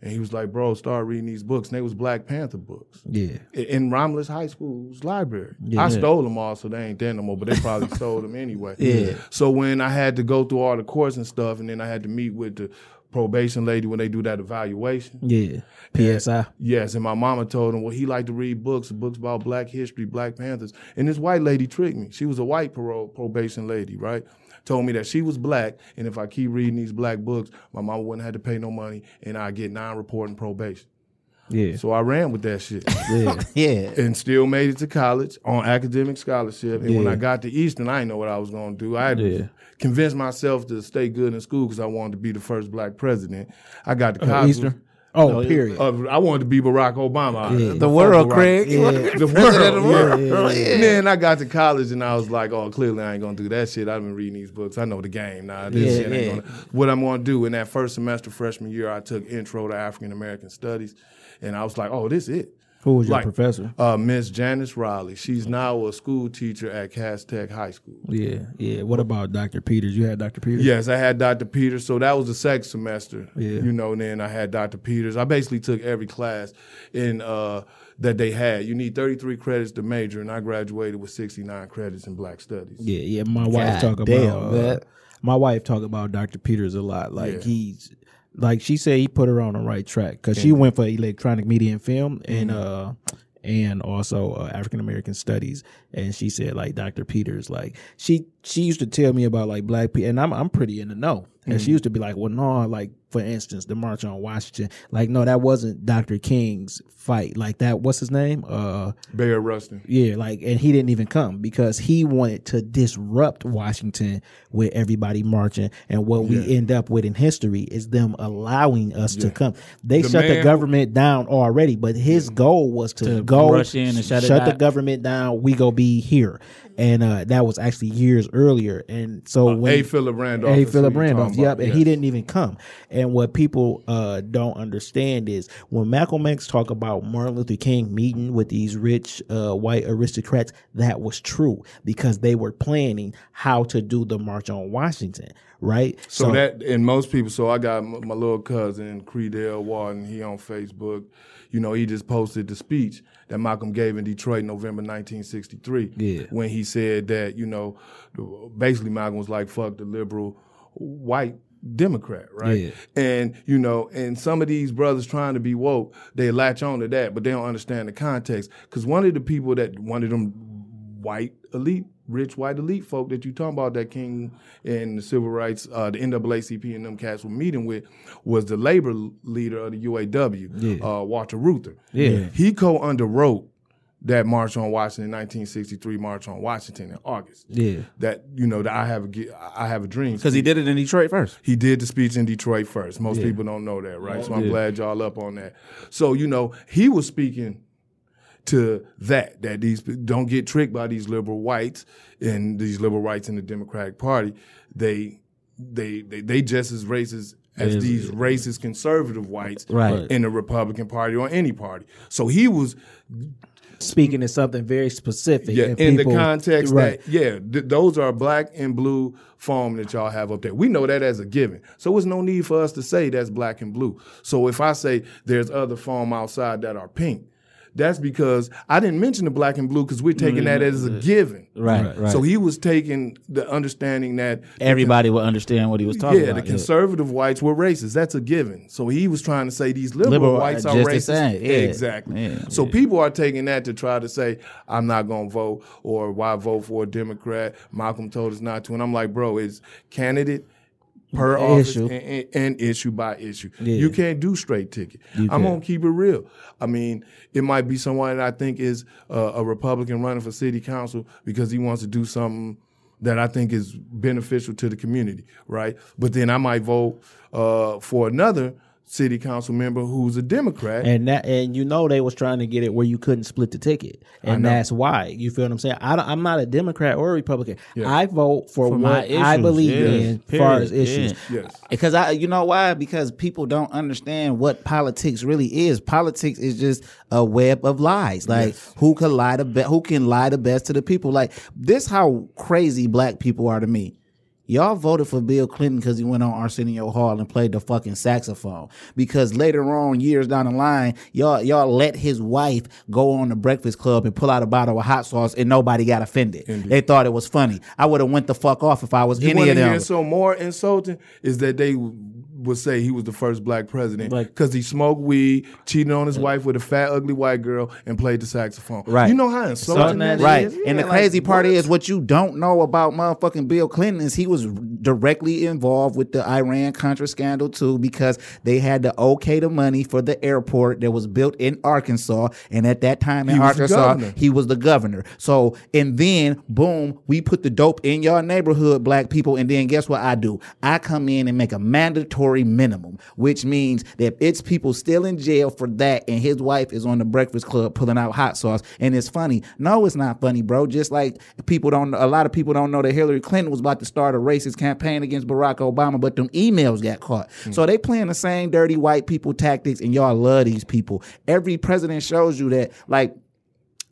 and he was like, "Bro, start reading these books." And they was Black Panther books. yeah. In Romulus High School's library. Yeah. I stole them all, so they ain't there no more, but they probably stole them anyway. Yeah. So when I had to go through all the course and stuff, and then I had to meet with the probation lady when they do that evaluation. Yeah. PSI. Yes, and my mama told him, well, he liked to read books, books about black history, Black Panthers. And this white lady tricked me. She was a white parole probation lady, right? Told me that she was black, and if I keep reading these black books, my mama wouldn't have to pay no money, and I get non-reporting probation. Yeah. So I ran with that shit. Yeah. Yeah. and still made it to college on academic scholarship. And when I got to Eastern, I didn't know what I was going to do. I had Yeah. to convince myself to stay good in school because I wanted to be the first black president. I got to college. Eastern. Oh, period. Uh, I wanted to be Barack Obama. Yeah. The world, Barack- Craig. Yeah. The world. The world. yeah. And then I got to college and I was like, oh, clearly I ain't gonna do that shit. I've been reading these books. I know the game now. This Yeah, shit ain't yeah. gonna what I'm gonna do. In that first semester freshman year, I took intro to African American studies and I was like, oh, this is it. Who was your Like, professor? Uh, Miss Janice Riley. She's now a school teacher at Cass Tech High School. Yeah. Yeah. What about Dr. Peters? You had Dr. Peters? Yes, I had Dr. Peters. So that was the second semester. Yeah. You know, and then I had Dr. Peters. I basically took every class in uh, that they had. You need 33 credits to major, and I graduated with 69 credits in Black Studies. Yeah, yeah. My wife God talk damn, about uh, my wife talk about Dr. Peters a lot. Like Yeah. he's like she said he put her on the right track because she went for electronic media and film and Mm-hmm. uh and also uh, African American studies. And she said like Dr. Peters like she she used to tell me about like black people and I'm I'm pretty in the know. And Mm-hmm. she used to be like, well, no, like for instance, the March on Washington, like no, that wasn't Dr. King's fight. Like that, what's his name? Uh, Bayard Rustin. yeah, like, and he didn't even come because he wanted to disrupt Washington with everybody marching. And what we end up with in history is them allowing us to come. They The shut the man- government down already, but his goal was to, To go rush in and shut it the government down. We go be here, and uh, that was actually years earlier. And so when A. Philip Randolph. A. Philip Randolph, talking yep, and he didn't even come. And what people uh, don't understand is when Malcolm X talk about Martin Luther King meeting with these rich uh, white aristocrats, that was true because they were planning how to do the March on Washington, right? So, that and most people. So I got m- my little cousin Creedale Walton. He on Facebook. You know, he just posted the speech that Malcolm gave in Detroit, November 1963. Yeah. When he said that, you know, basically Malcolm was like, "Fuck the liberal white." Democrat, right? Yeah. And you know, and some of these brothers trying to be woke, they latch on to that, but they don't understand the context. Because one of the people that one of them white elite, rich white elite folk that you talking about that King and the civil rights, uh, the NAACP and them cats were meeting with was the labor leader of the UAW, uh, Walter Reuther. Yeah. He co-underwrote that March on Washington, 1963 March on Washington in August. Yeah. That you know that I have a I have a dream Because he did it in Detroit first. he did the speech in Detroit first. Most people don't know that, right? So I'm glad y'all up on that. So you know, he was speaking to that that these don't get tricked by these liberal whites and these liberal whites in the Democratic Party. They they they, they just as racist as Is- these racist conservative whites Right. in the Republican Party or any party. So he was Speaking to something very specific. yeah, and in people- the context right. that yeah, th- those are black and blue foam that y'all have up there. We know that as a given. So there's no need for us to say that's black and blue. So if I say there's other foam outside that are pink, that's because I didn't mention the black and blue because we're taking that as a mm-hmm. given. Right, right. So he was taking the understanding that Everybody would understand what he was talking about. yeah, about. the conservative whites were racist. That's a given. So he was trying to say these liberal, Liberal, whites are just racist. Yeah. Exactly. Yeah, so people are taking that to try to say I'm not going to vote or why vote for a Democrat. Malcolm told us not to, and I'm like, bro, it's candidate per office Issue. and, and- and issue by issue. Yeah. You can't do straight ticket. I'm can't. gonna keep it real. I mean, it might be someone that I think is uh, a Republican running for city council because he wants to do something that I think is beneficial to the community, right? But then I might vote uh, for another city council member who's a Democrat. And that, and you know they was trying to get it where you couldn't split the ticket, and that's why. You feel what I'm saying? I don't, I'm not a Democrat or a Republican. Yeah. I vote for, For my what I believe yeah. in, as far as issues. yeah. yes. Because I, you know why? Because people don't understand what politics really is. Politics is just a web of lies. Like who can lie the best? Who can lie the best to the people? Like this, how crazy black people are to me. Y'all voted for Bill Clinton because he went on Arsenio Hall and played the fucking saxophone. Because later on, years down the line, y'all y'all let his wife go on the Breakfast Club and pull out a bottle of hot sauce and nobody got offended. They thought it was funny. I would have went the fuck off if I was You any of them. so more insulting is that they would say he was the first black president Like- because he smoked weed, cheated on his wife with a fat, ugly white girl, and played the saxophone. Right. You know how insulting So- that is? Right. Yeah, and the like, crazy part what? is what you don't know about motherfucking Bill Clinton is he was directly involved with the Iran Contra scandal too because they had to okay the money for the airport that was built in Arkansas. And at that time in He Arkansas, he was the governor. So, and then boom, we put the dope in your neighborhood, black people. And then guess what I do? I come in and make a mandatory minimum, which means that it's people still in jail for that. And his wife is on the Breakfast Club pulling out hot sauce. And it's funny. No, it's not funny, bro. Just like people don't, a lot of people don't know that Hillary Clinton was about to start a racist campaign against Barack Obama, but them emails got caught. Hmm. So they playing the same dirty white people tactics, and y'all love these people. Every president shows you that, like,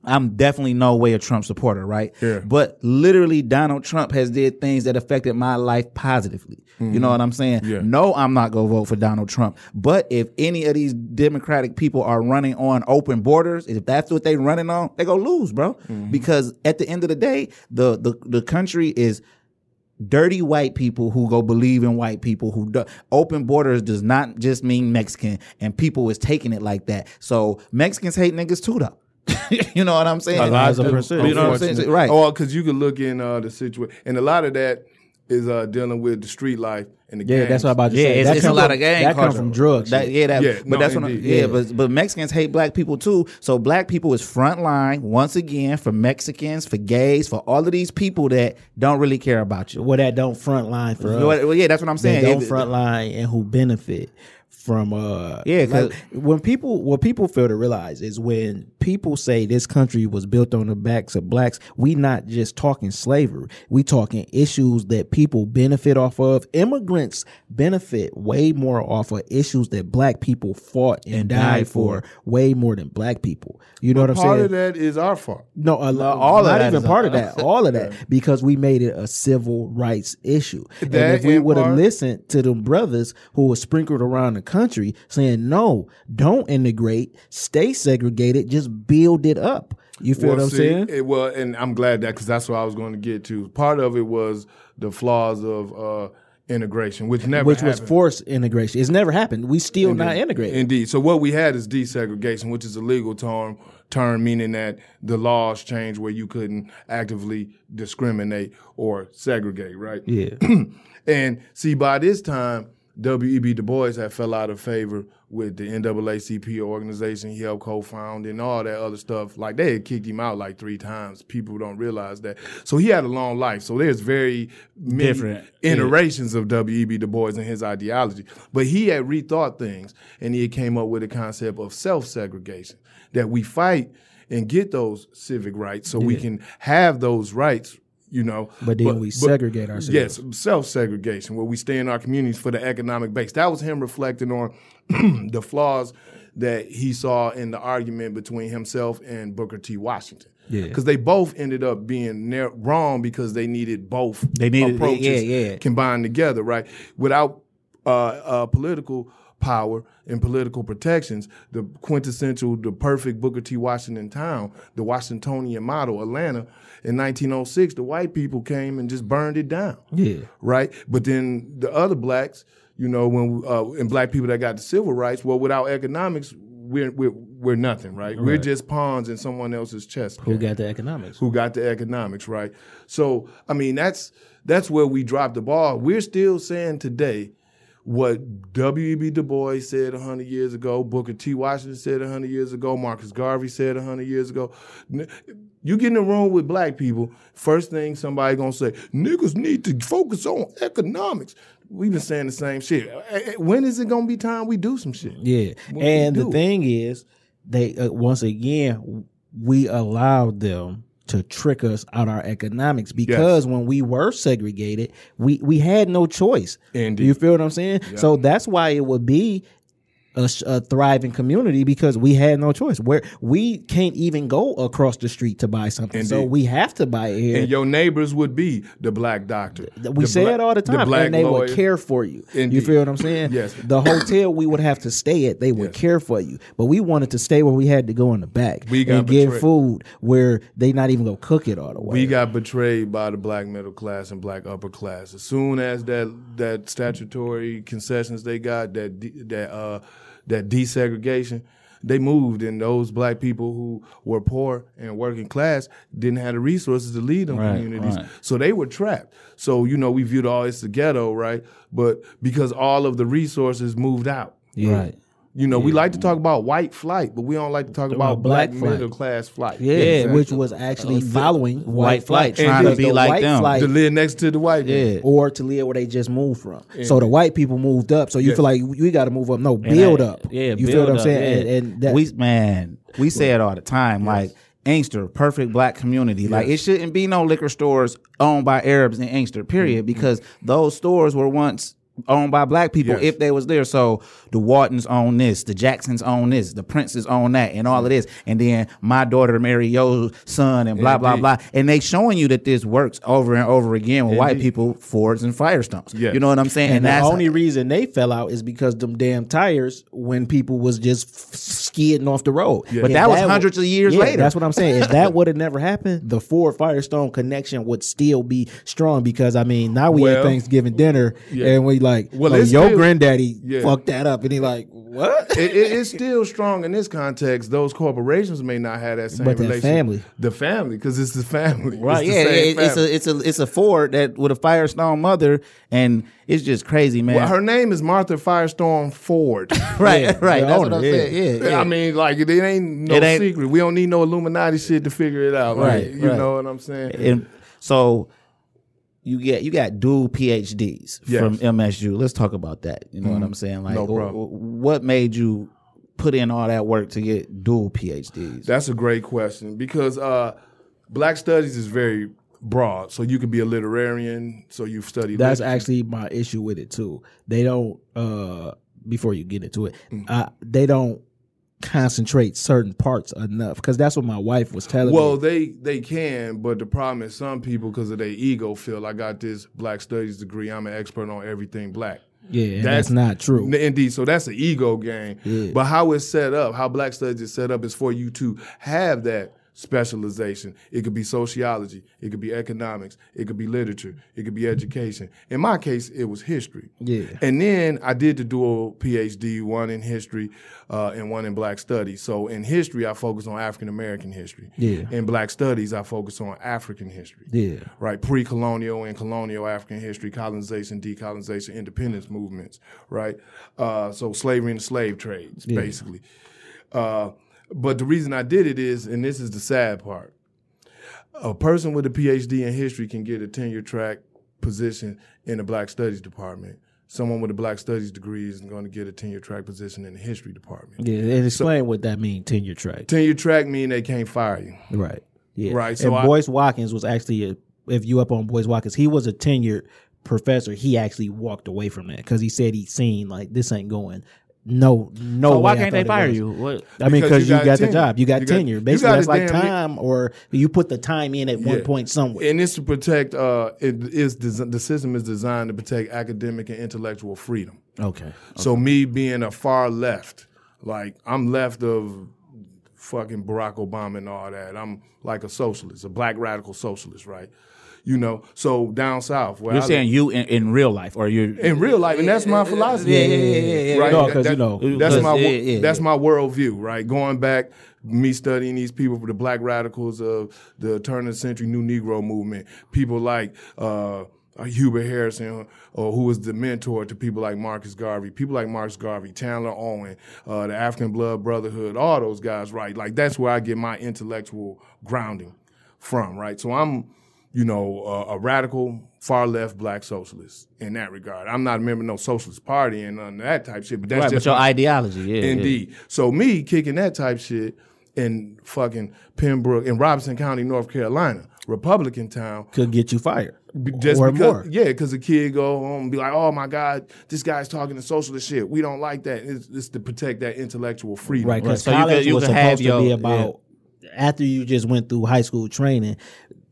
I'm definitely no way a Trump supporter, right? Yeah. But literally, Donald Trump has did things that affected my life positively. You know mm-hmm. what I'm saying? Yeah. No, I'm not gonna vote for Donald Trump. But if any of these Democratic people are running on open borders, if that's what they running on, they go lose, bro. Mm-hmm. Because at the end of the day, the the the country is dirty white people who go believe in white people who do, open borders does not just mean Mexican and people is taking it like that. So Mexicans hate niggas too though. you know what I'm saying? A lot of percent. You know what I'm saying? Right. Or because you could look in uh, the situation, and a lot of that is uh, dealing with the street life and the Yeah, gangs. that's what I'm about to Yeah, say. it's, it's a lot from- of gang That come culture. from drugs. That, yeah, that, Yeah, but no, that's what. I, indeed. yeah, Yeah. but but Mexicans hate black people too. So black people is front line once again for Mexicans, for gays, for all of these people that don't really care about you. well, that don't front line for us. Well, yeah, that's what I'm That saying. don't It- front line and who benefit from uh Yeah, like, when people what people fail to realize is when people say this country was built on the backs of blacks we not just talking slavery we talking issues that people benefit off of immigrants benefit way more off of issues that black people fought and, And died, died for. for. way more than black people you know what i'm Part saying of that is our fault. no, a lot, all of not that even part of that. All of that because we made it a civil rights issue. and That if we would have listened to them brothers who were sprinkled around the country saying, "No, don't integrate, stay segregated, just build it up." You feel what I'm see, saying? It, well, and I'm glad that because that's what I was going to get to. Part of it was the flaws of uh, integration, which never Which was forced integration. It's never happened. We still not integrated. Indeed. So what we had is desegregation, which is a legal term, term meaning that the laws changed where you couldn't actively discriminate or segregate, right? yeah. And see, by this time, W.E.B. Du Bois had fell out of favor with the NAACP organization he helped co-found and all that other stuff. Like they had kicked him out like three times. People don't realize that. So he had a long life. So there's very many Different. iterations of W.E.B. Du Bois and his ideology. But he had rethought things and he came up with a concept of self-segregation that we fight and get those civic rights so we can have those rights you know. But then we segregate ourselves. Yes, self segregation, where we stay in our communities for the economic base. That was him reflecting on the flaws that he saw in the argument between himself and Booker T. Washington. Yeah. Because they both ended up being nar- wrong because they needed both They needed- approaches yeah, yeah. combined together, right? Without uh, uh, political power and political protections, the quintessential, the perfect Booker T. Washington town, the Washingtonian model, Atlanta, in 1906, the white people came and just burned it down. Yeah. Right? But then the other blacks, you know, when uh, and black people that got the civil rights, well, without economics, we're we're, we're nothing, right? We're just pawns in someone else's chest. Who got the economics? who got the economics right. So I mean that's that's where we dropped the ball. We're still saying today what W.E.B. Du Bois said 100 years ago, Booker T. Washington said 100 years ago, Marcus Garvey said 100 years ago. You get in a room with black people, first thing somebody gonna say, niggas need to focus on economics. We've been saying the same shit. When is it gonna be time we do some shit? Yeah, we and the thing is, they uh, once again we allowed them to trick us out our economics because when we were segregated, we we had no choice. Indeed. You feel what I'm saying? So that's why it would be. A, a thriving community because we had no choice. Where we can't even go across the street to buy something, so we have to buy it here. And your neighbors would be the black doctor. We the say bla- it all the time, black and they lawyer. would care for you. You feel what I'm saying? Yes. The hotel we would have to stay at, they would Yes. care for you. But we wanted to stay where we had to go in the back We got and get food where they not even gonna cook it all the way. We got betrayed by the black middle class and black upper class. As soon as that that statutory concessions they got, that that uh that desegregation, they moved, and those black people who were poor and working class didn't have the resources to lead them Right, communities, right. so they were trapped. So you know we viewed all this the ghetto, right? But because all of the resources moved out, right. You know, we like to talk about white flight, but we don't like to talk about black black, flight. middle class flight. Yeah, Exactly. which was actually following white flight, trying to be like them. flight- to live next to the white man. yeah, or to live where they just moved from. So the white people moved up. So you Yes. feel like we got to move up. No, build that- up. Yeah, you feel what I'm up, saying? yeah. And, and that, we man, we say it all the time. Like Inkster, perfect black community. Like it shouldn't be no liquor stores owned by Arabs in Inkster. Period. Mm-hmm. Because those stores were once owned by black people Yes. if they was there. So the Waltons own this, the Jacksons own this, the Princes own that, and all of this. And then my daughter marry your son, and blah blah Indeed. blah. And they showing you that this works over and over again with white people, Fords and Firestones. Yes. You know what I'm saying? And, the that's only reason they fell out is because them damn tires when people was just f- skidding off the road. Yeah. But If that was wa- hundreds of years Yeah, later. That's what I'm saying. If that would have never happened, the Ford Firestone connection would still be strong because I mean now we at Well, Thanksgiving dinner yeah. and we like, Well, oh, your still- granddaddy Yeah. fucked that up, and he like, what? it, it- it's still strong in this context. Those corporations may not have that same But that relation. family. the family, because it's the family, Right, It's the yeah, it- it's family. a it's a it's a Ford that with a Firestone mother, and it's just crazy, man. Well, her name is Martha Firestone Ford. right, Yeah, right. That's owner, what I'm yeah. saying. Yeah, yeah. I mean, like it ain't no ain't- secret. We don't need no Illuminati shit to figure it out. Like, Right, you right. know what I'm saying? and so you get you got dual PhDs Yes. from MSU. Let's talk about that. You know what I'm saying? Like, No what made you put in all that work to get dual PhDs? That's a great question because uh, Black Studies is very broad. So you could be a literarian. So you've studied. That's literature. actually my issue with it too. They don't. uh Before you get into it, Mm. uh, they don't concentrate certain parts enough because that's what my wife was telling Well, me. they they can, but the problem is some people, because of their ego, feel I got this Black Studies degree. I'm an expert on everything black. Yeah, and that's, not true. Indeed. So that's an ego game. Yeah. But how it's set up, how Black Studies is set up, is for you to have that specialization. It could be sociology, it could be economics, it could be literature, it could be education. In my case, it was history. Yeah. And then I did the dual PhD, one in history uh, and one in Black Studies. So in history, I focus on African American history. Yeah. In Black Studies, I focus on African history Yeah. right? Pre-colonial and colonial African history, colonization, decolonization, independence movements, right? Uh, so slavery and the slave trades, basically. Uh, but the reason I did it is, and this is the sad part, a person with a PhD in history can get a tenure track position in the Black Studies department. Someone with a Black Studies degree isn't going to get a tenure track position in the history department. Yeah, and explain what that means. Tenure track. Tenure track mean they can't fire you. Right. Yeah. Right, so and I- Boyce Watkins was actually a, if you up on Boyce Watkins, he was a tenured professor. He actually walked away from that because he said he seen like this ain't going. No, no. so why way can't they fire you? What? I mean, Because because you you, got got the job, you got You got- tenure. Basically, got that's like damn- time, or you put the time in at one point somewhere. And it's to protect. Uh, it is the system is designed to protect academic and intellectual freedom. okay. So me being a far left, like I'm left of fucking Barack Obama and all that. I'm like a socialist, a black radical socialist, right? You know. So down south, where You're I saying you in, in real life, or you in real life, and that's my philosophy. Yeah, yeah, yeah, yeah, yeah. Right? No, That- 'cause, you know, that's my wo- yeah, yeah, that's my worldview, right? Going back, me studying these people, for the black radicals of the turn of the century New Negro movement, people like uh, uh, Hubert Harrison, or who was the mentor to people like Marcus Garvey, people like Marcus Garvey, Chandler Owen, uh, the African Blood Brotherhood, all those guys, right? Like that's where I get my intellectual grounding from, right? So I'm, you know, uh, a radical far left black socialist in that regard. I'm not a member of no socialist party and none of that type shit, but that's right, but just your my- ideology, yeah, yeah. Indeed. So me kicking that type shit in fucking Pembroke in Robeson County, North Carolina, Republican town, Could get you fired. just or because, more. yeah, because the kid go home and be like, "Oh my God, this guy's talking to socialist shit. We don't like that." It's, it's to protect that intellectual freedom. Right, because So you could- college you was supposed have to your- be about after you just went through high school training.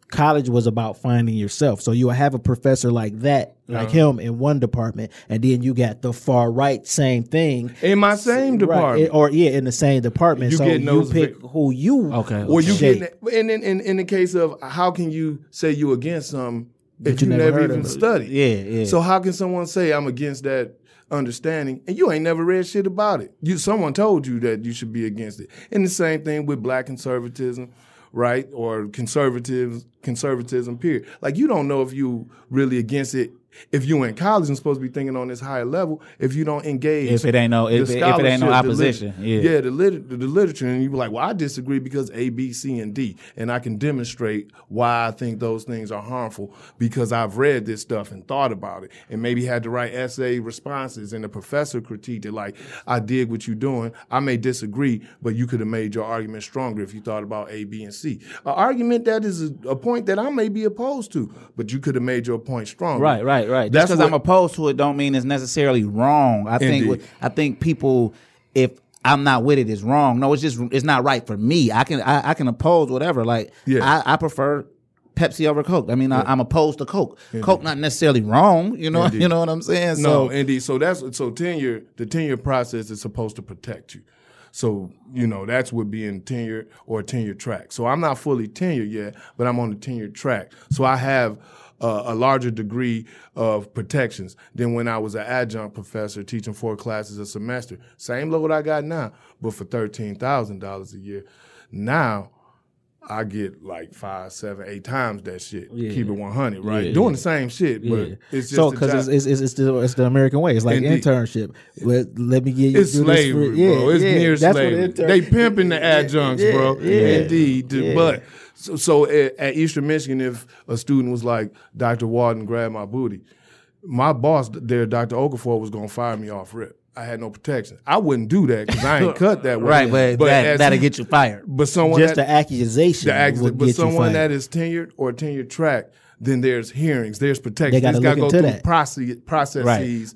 College was about finding yourself. So you would have a professor like that, like Uh-huh. him, in one department, and then you got the far right, same thing In my same Right, department, or yeah, in the same department. You so getting you pick vi- who you Okay. Or you shape. getting and in, in, in the case of how can you say you against something if you you, never never, even studied? Yeah, yeah. So how can someone say I'm against that understanding and you ain't never read shit about it? You someone told you that you should be against it. And the same thing with black conservatism, right? Or conservative conservatism period. Like you don't know if you really against it if you're in college and supposed to be thinking on this higher level, if you don't engage, If it ain't no- if the it- if it ain't no scholarship, the lit- opposition, yeah. yeah, the, lit- the literature, and you be like, well, I disagree because A, B, C, and D, and I can demonstrate why I think those things are harmful because I've read this stuff and thought about it, and maybe had to write essay responses, and the professor critiqued it like, I dig what you're doing. I may disagree, but you could have made your argument stronger if you thought about A, B, and C. An argument that is a, a point that I may be opposed to, but you could have made your point stronger. Right, right, right. Just That's because I'm opposed to it, don't mean it's necessarily wrong. I think I think people, if I'm not with it, is wrong. No, it's just it's not right for me. I can I, I can oppose whatever. Like Yeah. I, I prefer Pepsi over Coke. I mean, I, I'm opposed to Coke. Coke not necessarily wrong. You know, Indeed. you know what I'm saying. No, So indeed. So that's so tenure. The tenure process is supposed to protect you. So you know that's what being tenured or tenure track. So I'm not fully tenured yet, but I'm on the tenure track. So I have uh, a larger degree of protections than when I was an adjunct professor teaching four classes a semester. Same load I got now, but for thirteen thousand dollars a year. Now. I get like five, seven, eight times that shit. Keep it one hundred, right? Yeah, Doing yeah. the same shit, but Yeah. it's just so because it's, it's, it's, the, it's the American way. It's like Indeed. internship. Let, let me get you It's slavery, for- yeah, bro. It's yeah. near That's what slavery. they pimping the adjuncts, Yeah, bro. yeah, Indeed. yeah. But so, so at, at Eastern Michigan, if a student was like, Dr. Walton grabbed my booty, my boss there, Dr. Okafor, was gonna fire me off rip. I had no protection. I wouldn't do that because I ain't cut that way. right, but, that, that'll get you fired. But someone just that, the accusation. the would but someone that is tenured or tenured track, then there's hearings, there's protection. They gotta gotta go through that. process, processes.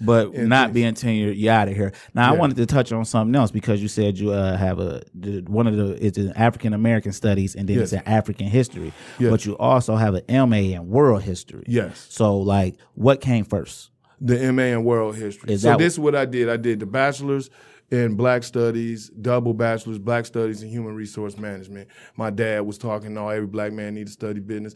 Right, but not things. being tenured, you out of here. Now, I wanted to touch on something else because you said you uh, have a one of the it's an African American studies and then Yes. it's an African history, Yes. but you also have an MA in world history. Yes. So, like, what came first? the MA in World History. Is so that this is what I did. I did the bachelor's in Black Studies, double bachelor's, Black Studies and Human Resource Management. My dad was talking, no, every black man need to study business.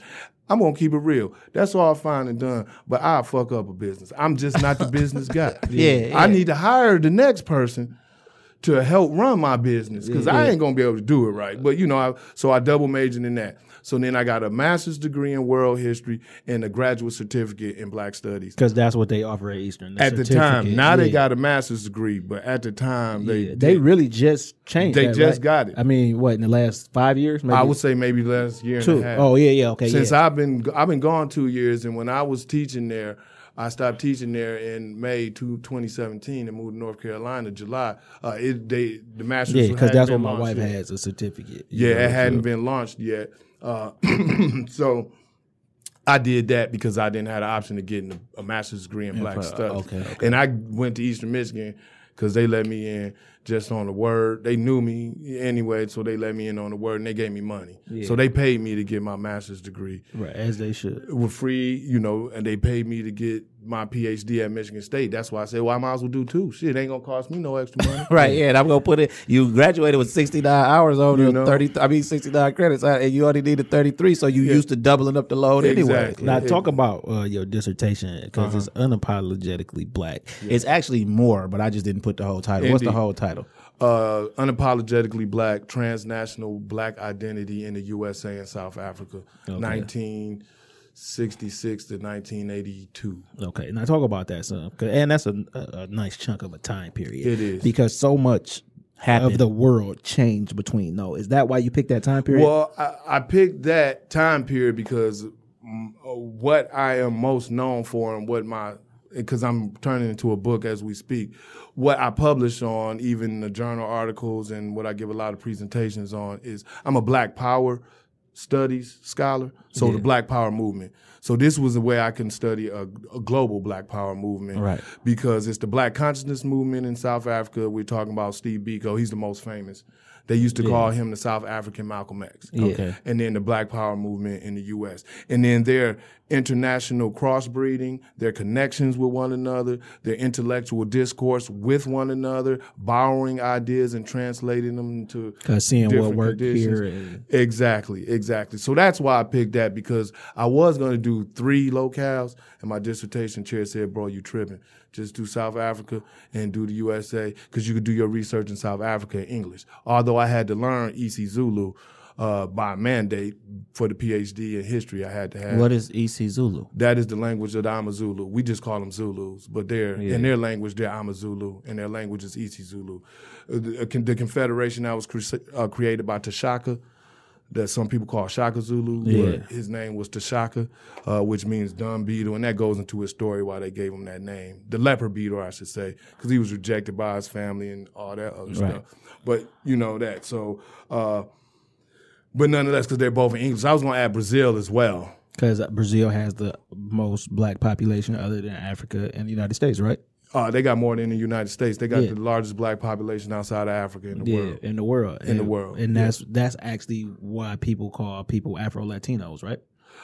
I'm gonna keep it real. That's all fine and done, but I fuck up a business. I'm just not the business guy. Yeah, I need to hire the next person to help run my business because I ain't gonna be able to do it right. But you know, I, so I double majored in that. So then I got a master's degree in world history and a graduate certificate in Black Studies because that's what they offer at Eastern. the at the time. Now they got a master's degree, but at the time they Yeah, they really just changed. They that, just right? got it. I mean, what in the last five years? Maybe I would say maybe last year and two. a half. Oh yeah, yeah, okay. Since yeah. I've been I've been gone two years, and when I was teaching there, I stopped teaching there in May to 2017 and moved to North Carolina July. Uh, it they the master's yeah, because that's what my wife yet. has a certificate. Yeah, know, it hadn't so- been launched yet. Uh, so I did that because I didn't have the option of getting a, a master's degree in black for- studies. okay, okay. And I went to Eastern Michigan because they let me in just on the word. They knew me anyway, so they let me in on the word and they gave me money. So they paid me to get my master's degree. right as they should. It was free, you know, and they paid me to get my PhD at Michigan State. That's why I said, well, I might as well do two. Shit, ain't gonna cost me no extra money. Right, yeah, and I'm gonna put it. You graduated with 69 hours on You know? 30. I mean, 69 credits, uh, and you only needed 33, so you used to doubling up the load anyway. Exactly. Now Yeah. talk about uh, your dissertation because it's Uh-huh. unapologetically black. It's actually more, but I just didn't put the whole title. What's the whole title? Uh, unapologetically black, transnational black identity in the USA and South Africa, 19 1966 to 1982. Okay, and I talk about that, son. 'Cause- And that's a, a, a nice chunk of a time period. It is. because so much Happened. of the world changed between. No, is that why you picked that time period? Well, I, I picked that time period because uh, what I am most known for and what my because I'm turning into a book as we speak. What I publish on, even the journal articles, and what I give a lot of presentations on is I'm a Black Power studies scholar. So the Black Power movement. So this was the way I can study a, a global Black Power movement, Right. Because it's the Black Consciousness movement in South Africa. We're talking about Steve Biko. He's the most famous. They used to call him the South African Malcolm X. Okay. And then the Black Power movement in the U.S. And then their international crossbreeding, their connections with one another, their intellectual discourse with one another, borrowing ideas and translating them to seeing what different worked conditions. here and- Exactly, exactly. So that's why I picked that because I was going to do three locales, and my dissertation chair said, "Bro, you tripping? Just do South Africa and do the USA because you could do your research in South Africa in English." Although I had to learn Isi Zulu uh, by mandate for the PhD in history, I had to have. What is Isi Zulu? That is the language of the Amazulu. We just call them Zulus, but they're in their language they're Amazulu, and their language is Isi Zulu. Uh, The, uh, the confederation that was cre- uh, created by Tashaka, that some people call Shaka Zulu. Yeah. His name was Tashaka, uh, which means dumb beetle, and that goes into his story why they gave him that name, the leper beetle, I should say, because he was rejected by his family and all that other stuff. But you know that so. Uh, but nonetheless, because they're both in English, I was going to add Brazil as well. Because Brazil has the most black population other than Africa and the United States, right? Uh, they got more than the United States. They got Yeah. the largest black population outside of Africa in the yeah, world. in the world, In the And- world, and yeah. that's that's actually why people call people Afro Latinos, right?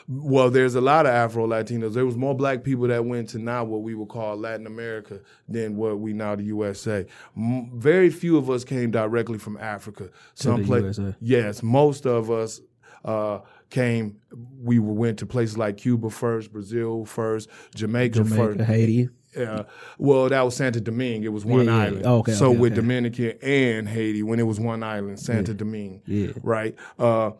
Well, there's a lot of Afro Latinos. There was more black people that went to now what we would call Latin America than what we now the USA. M- very few of us came directly from Africa. Some the pla- USA. Yes, most of us uh, came. We went to places like Cuba first, Brazil first, Jamaica, Jamaica, first. Haiti. Yeah. Well, that was Santa Domingue. It was one Yeah, yeah. island. Okay, so okay, with okay. Dominican and Haiti, when it was one island, Santa Domingue. Yeah. Right. Uh,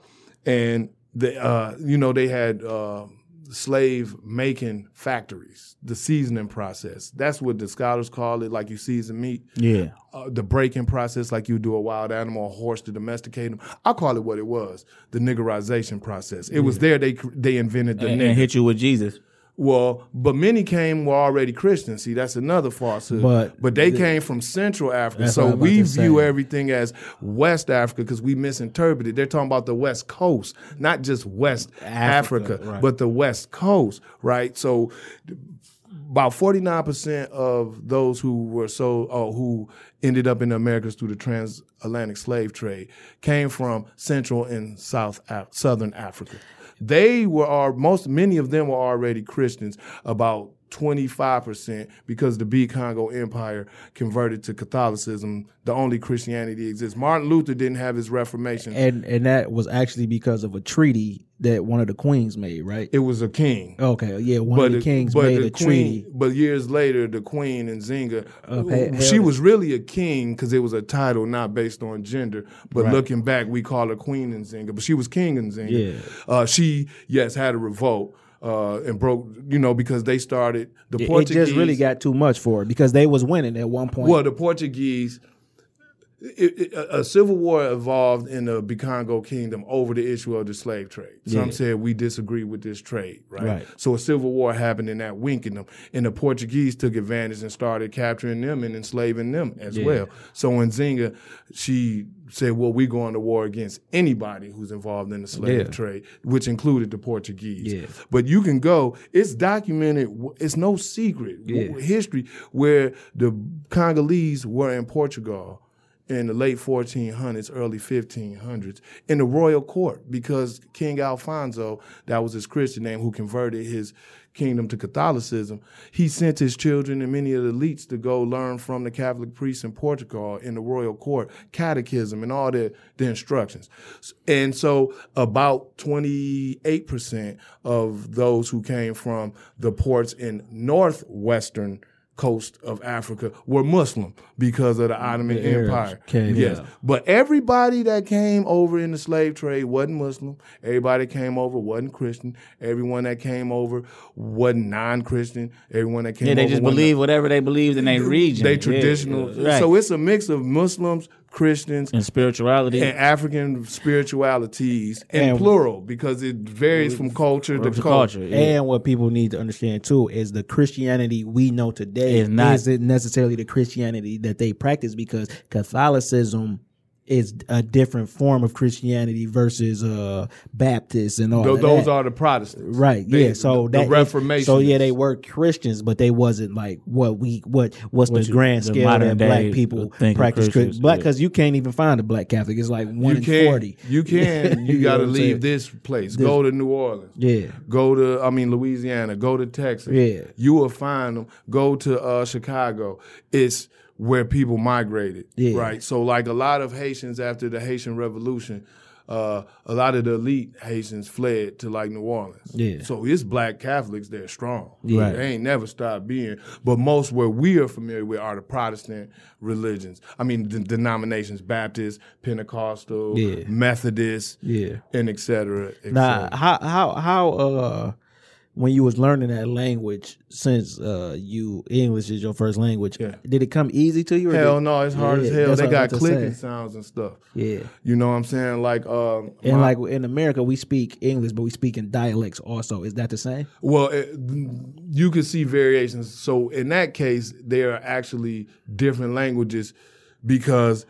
and the uh, you know they had uh, slave making factories, the seasoning process. That's what the scholars call it. Like you season meat. Yeah. Uh, the breaking process, like you do a wild animal, a horse to domesticate them. I call it what it was, the niggerization process. It was there they they invented the And, nigger. and hit you with Jesus. Well, but many came were already Christians. See, that's another falsehood. But but they came from Central Africa, so what I'm about we view everything as West Africa because we misinterpreted. They're talking about the West Coast, not just West Africa, right. but the West Coast, right? So about 49% of those who were so uh, who ended up in the Americas through the transatlantic slave trade came from Central and South Af- Southern Africa. They were are most many of them were already Christians. About 25% because the Bakongo Empire converted to Catholicism, the only Christianity exists. Martin Luther didn't have his Reformation. And and that was actually because of a treaty that one of the queens made, right? it was a king. Okay, yeah, one of the kings but made the a queen, treaty. But years later, the queen Nzinga, he- she was really a king because it was a title not based on gender. But Right. looking back, we call her Queen Nzinga, but she was king Nzinga. Yeah. Uh, she yes had a revolt uh, and broke. You know because they started the It- It Portuguese. just really got too much for it because they was winning at one point. Well, the Portuguese, it, it, a civil war evolved in the Bakongo kingdom over the issue of the slave trade. Some Yeah. said we disagree with this trade, right? Right. So a civil war happened in that Winkingdom, and the Portuguese took advantage and started capturing them and enslaving them as Yeah. well. So when Zinga, she said, "Well, we're going to war against anybody who's involved in the slave Yeah. trade, which included the Portuguese." Yeah. But you can go. It's documented. It's no secret Yeah. history where the Congolese were in Portugal in the late 1400s, early 1500s, in the royal court because King Alfonso, that was his Christian name, who converted his kingdom to Catholicism, he sent his children and many of the elites to go learn from the Catholic priests in Portugal in the royal court, catechism and all the, the instructions. And so about 28% of those who came from the ports in northwestern coast of Africa were Muslim because of the Ottoman The Empire. came, yes, but everybody that came over in the slave trade wasn't Muslim. Everybody that came over wasn't Christian. Everyone that came over wasn't non-Christian. Everyone that came Yeah, they over just believe whatever they believed in their region. They traditional. yeah, right. So it's a mix of Muslims, Christians, and spirituality. and African spiritualities, and, And- plural because it varies from culture to to culture. culture. Yeah. And what people need to understand too is the Christianity we know today Is not- isn't necessarily the Christianity that they practice because Catholicism is a different form of Christianity versus uh Baptists and all Tho- of those that. are the Protestants, Right. They- yeah. So the, that the Reformation. So yeah, they were Christians, but they wasn't like what we what what's What the you- grand the scale that black people practice Christians, Christians. Black yeah. because you can't even find a black Catholic. It's like one You in can. forty. You can. You, know got to what leave this place. Go to New Orleans. Yeah. Go to I mean Louisiana. Go to Texas. Yeah. You will find them. Go to uh, Chicago. It's where people migrated. Yeah. Right. So like a lot of Haitians after the Haitian Revolution. Uh, a lot of the elite Haitians fled to like New Orleans. Yeah. So it's black Catholics. They're strong. Yeah. They ain't never stopped being. But most where we are familiar with are the Protestant religions. I mean, the denominations: Baptist, Pentecostal, Yeah. Methodist, Yeah. and et cetera. et Now, how how how uh when you was learning that language, since uh you English is your first language, Yeah. did it come easy to you? or Hell did- no, it's hard Yeah, as hell. They got clicking sounds and stuff. Yeah. You know what I'm saying? Like, um, And my- like in America, we speak English, but we speak in dialects also. Is that the same? Well, it, you can see variations. So in that case, there are actually different languages because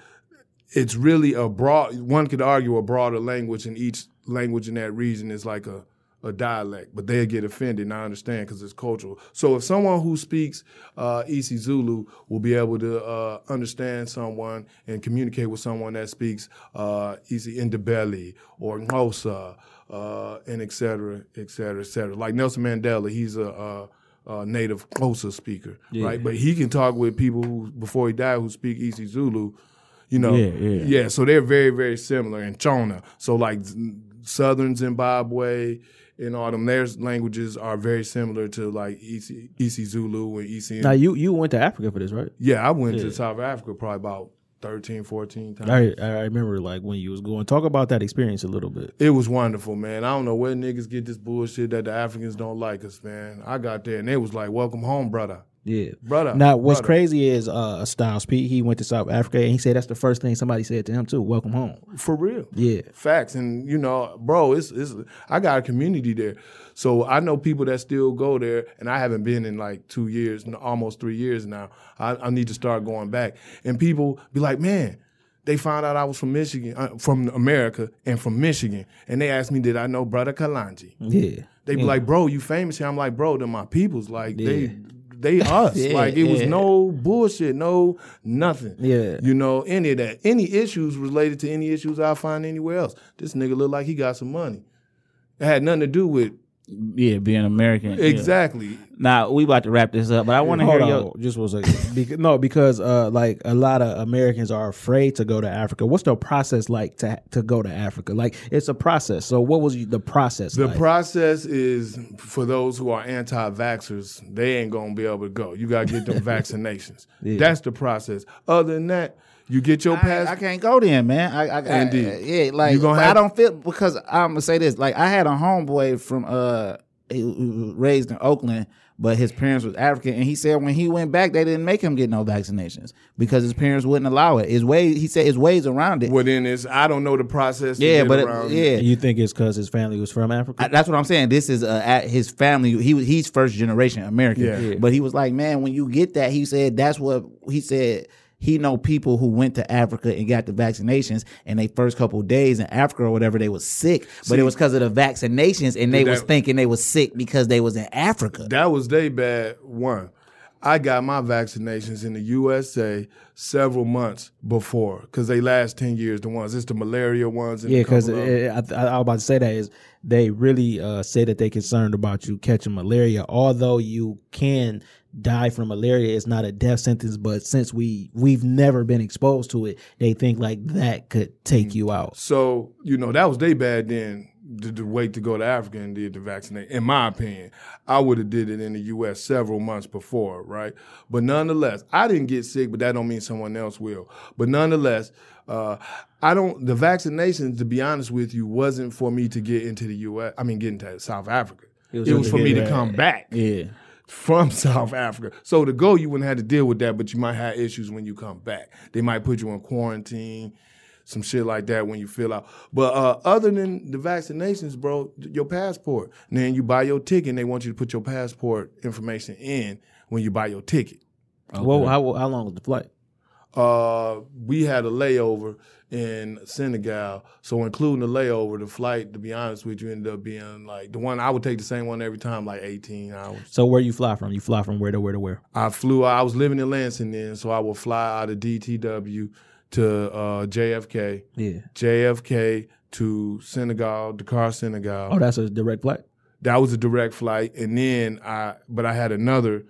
it's really a broad. One could argue a broader language, and each language in that region is like a a dialect, but they'll get offended. And I understand because it's cultural. So if someone who speaks uh, Isi Zulu will be able to uh, understand someone and communicate with someone that speaks uh, Isi Ndebele or Xhosa, uh, and et cetera, et cetera, et cetera. Like Nelson Mandela, he's a, uh uh native Xhosa speaker, right? But he can talk with people who before he died who speak Isi Zulu. You know, Yeah, yeah. yeah. So they're very, very similar. And Shona, so like Southern Zimbabwe all them, their languages are very similar to like Isi, Isi Zulu and Isi. Now you you went to Africa for this, right? yeah, I went to South Africa probably about 13, 14 times. I I remember like when you was going. Talk about that experience a little bit. It was wonderful, man. I don't know where niggas get this bullshit that the Africans don't like us, man. I got there and they was like, "Welcome home, brother." Yeah. Brother, Now, what's brother. crazy is uh Styles P. He went to South Africa and he said that's the first thing somebody said to him too. Welcome home. For real. Yeah. Facts. And you know, bro, it's it's I got a community there. So I know people that still go there and I haven't been in like two years, n- almost three years now. I, I need to start going back. And people be like, man, they found out I was from Michigan, uh, from America and from Michigan. And they asked me, did I know Brother Kalanji? Yeah. They be like, bro, you famous here. I'm like, bro, they're my peoples. Like Yeah. they they us. Yeah, like it was no bullshit, no nothing. Yeah. You know, any of that. Any issues related to any issues I find anywhere else. This nigga look like he got some money. It had nothing to do with yeah, being American. yeah. exactly. Now we about to wrap this up, but I want to hear Hold your. on, just one second. Because, no, because uh, like a lot of Americans are afraid to go to Africa. What's the process like to to go to Africa? Like it's a process. So what was the process? The like? process is for those who are anti-vaxxers, they ain't gonna be able to go. You gotta get them vaccinations. That's the process. Other than that, you get your I, pass. I can't go then, man. I, I, I Indeed. yeah, like You gonna have- I don't feel because I'm gonna say this. Like I had a homeboy from uh, he was raised in Oakland, but his parents was African, and he said when he went back, they didn't make him get no vaccinations because his parents wouldn't allow it. His way, he said, his ways around it. well, then it's I don't know the process. to yeah, get but it, yeah, you think it's because his family was from Africa? I- that's what I'm saying. This is uh, at his family. He was he's first generation American. Yeah. Yeah. But he was like, man, when you get that, he said that's what he said. He know people who went to Africa and got the vaccinations, and they first couple of days in Africa or whatever they was sick, but it was because of the vaccinations, and they That- was thinking they was sick because they was in Africa. That was they bad one. I got my vaccinations in the USA several months before because they last ten years. The ones it's the malaria ones. And yeah, because I, of- I, I was about to say that is they really uh, say that they concerned about you catching malaria. Although you can die from malaria, it's not a death sentence. But since we we've never been exposed to it, they think like that could take you out. so you know that was they bad then. to, to wait to go to Africa and did the vaccination. In my opinion, I would have did it in the U.S. several months before, right? But nonetheless, I didn't get sick, but that don't mean someone else will. But nonetheless, uh, I don't. The vaccinations, to be honest with you, wasn't for me to get into the U.S. I mean, get into South Africa. It was, just for me to come back Yeah. From South Africa. So to go, you wouldn't have to deal with that, but you might have issues when you come back. They might put you in quarantine, some shit like that when you fill out. But uh, other than the vaccinations, bro, your passport. And then you buy your ticket, and they want you to put your passport information in when you buy your ticket. Well, how how long was the flight? Uh, we had a layover in Senegal, so including the layover, the flight, to be honest with you, ended up being like the one I would take the same one every time, like 18 hours. So where you fly from? You fly from where to where to where? I flew. I was living in Lansing then, so I would fly out of DTW to uh, JFK, Yeah. JFK to Senegal, Dakar, Senegal. Oh, that's a direct flight. that was a direct flight, and then I. But I had another.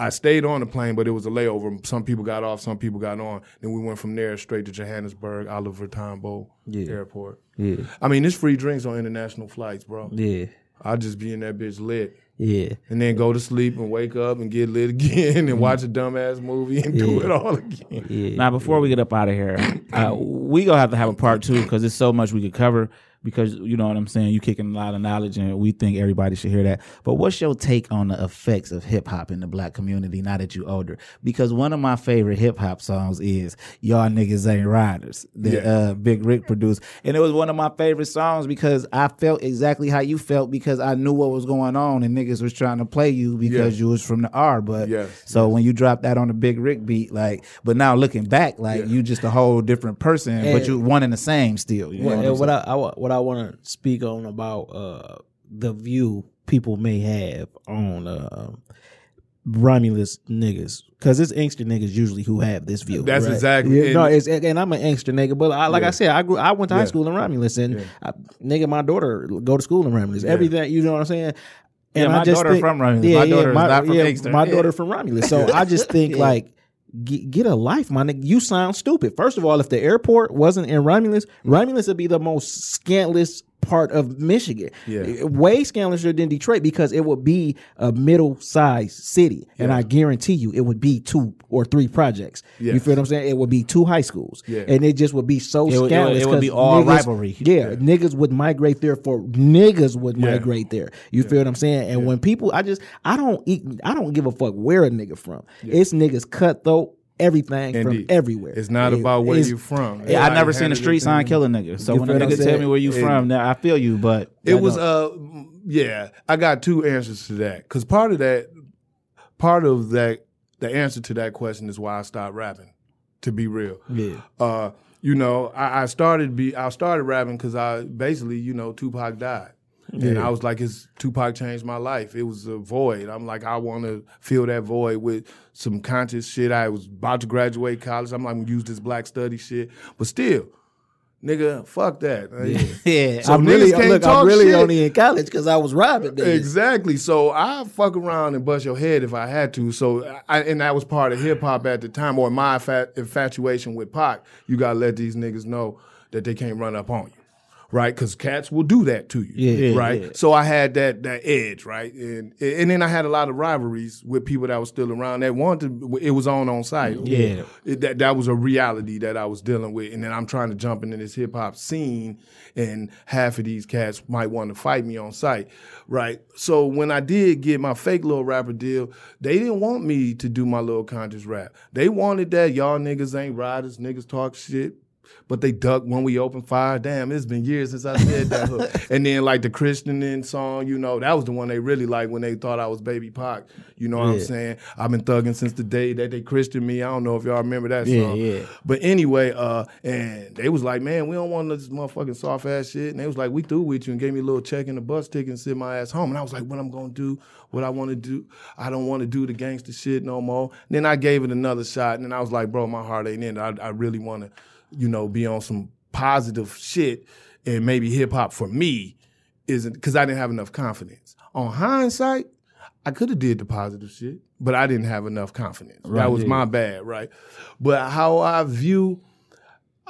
I stayed on the plane, but it was a layover. Some people got off, some people got on. Then we went from there straight to Johannesburg, Oliver Tambo Yeah. Airport. Yeah. I mean, there's free drinks on international flights, bro. Yeah. I'll just be in that bitch lit. Yeah. and then go to sleep and wake up and get lit again and watch a dumbass movie and do Mm-hmm. It all again. Yeah. Now, before we get up out of here, uh, we gonna have to have a part two because there's so much we could cover. Because you know what I'm saying, you kicking a lot of knowledge, and we think everybody should hear that. But what's your take on the effects of hip hop in the black community now that you older? Because one of my favorite hip hop songs is "Y'all Niggas Ain't Riders" that Yeah. uh, Big Rick produced, and it was one of my favorite songs because I felt exactly how you felt because I knew what was going on, and niggas was trying to play you because Yeah. you was from the R. But Yes, so when you dropped that on the Big Rick beat, like, but now looking back, like Yeah. you just a whole different person, but And- you one and the same still. You know What, what I'm what saying? I, I wa- what I want to speak on about uh, the view people may have on uh, Romulus niggas, because it's Inkster niggas usually who have this view. That's right? exactly- Yeah, no, and- it's and I'm an Inkster nigga, but I, like I said, I grew, I went to high Yeah. school in Romulus, and I, nigga, my daughter go to school in Romulus. Everything, you know what I'm saying? Yeah, And my I just daughter think- from Romulus. My daughter is not from Inkster. My Yeah. daughter from Romulus. So I just think like get, get a life, my nigga. You sound stupid. First of all, if the airport wasn't in Romulus, Romulus would be the most scantless part of Michigan. Yeah. Eh, Way scandalous than Detroit because it would be a middle sized city. And I guarantee you it would be two or three projects. You feel what I'm saying? It would be two high schools. Yeah. And it just would be so It would- it would- scandalous. it would be 'cause all niggas- rivalry. Yeah, niggas would migrate there for niggas would Yeah. migrate there. You feel what I'm saying? And when people, I just, I don't eat, I don't give a fuck where a nigga from. It's niggas cutthroat everything Indeed. from everywhere. It's not It- about where you're from. Yeah, I Everybody never seen a street sign different. kill a nigga. So You when a nigga tell me where you And- from, now I feel you, but It was uh yeah, I got two answers to that. Cause part of that part of that the answer to that question is why I stopped rapping, to be real. Yeah. Uh, you know, I, I started be I started rapping because I basically, you know, Tupac died. And I was like, it's Tupac changed my life. It was a void. I'm like, I want to fill that void with some conscious shit. I was about to graduate college. I'm like, I'm gonna use this black study shit. But still, nigga, fuck that. yeah. So I'm really, can't look, I'm really shit. only in college because I was robbing. Exactly. So I fuck around and bust your head if I had to. So I, and that was part of hip hop at the time, or my infatuation with Pac. You gotta let these niggas know that they can't run up on you, right? Because cats will do that to you, Yeah, right? yeah. So I had that that edge, right? And and then I had a lot of rivalries with people that were still around that wanted. It was on on site. Yeah. It- that that was a reality that I was dealing with, and then I'm trying to jump into this hip hop scene, and half of these cats might want to fight me on site, right? So when I did get my fake little rapper deal, they didn't want me to do my little conscious rap. They wanted that y'all niggas ain't riders, niggas talk shit. But they ducked when we opened fire. Damn, it's been years since I said that. hook. and then like the Christian in song, you know, that was the one they really liked when they thought I was Baby Pac. You know what I'm saying? I've been thugging since the day that they Christian me. I don't know if y'all remember that Yeah, song. yeah. But anyway, uh, and they was like, man, we don't want this motherfucking soft ass shit. And they was like, we through with you and gave me a little check and the bus ticket and sent my ass home. And I was like, what I'm gonna do, what I wanna do. I don't wanna do the gangster shit no more. then I gave it another shot and then I was like, bro, my heart ain't in it. I, I really wanna, you know, be on some positive shit and maybe hip hop for me isn't because I didn't have enough confidence. On hindsight, I could have did the positive shit, but I didn't have enough confidence. that was my bad, right? But how I view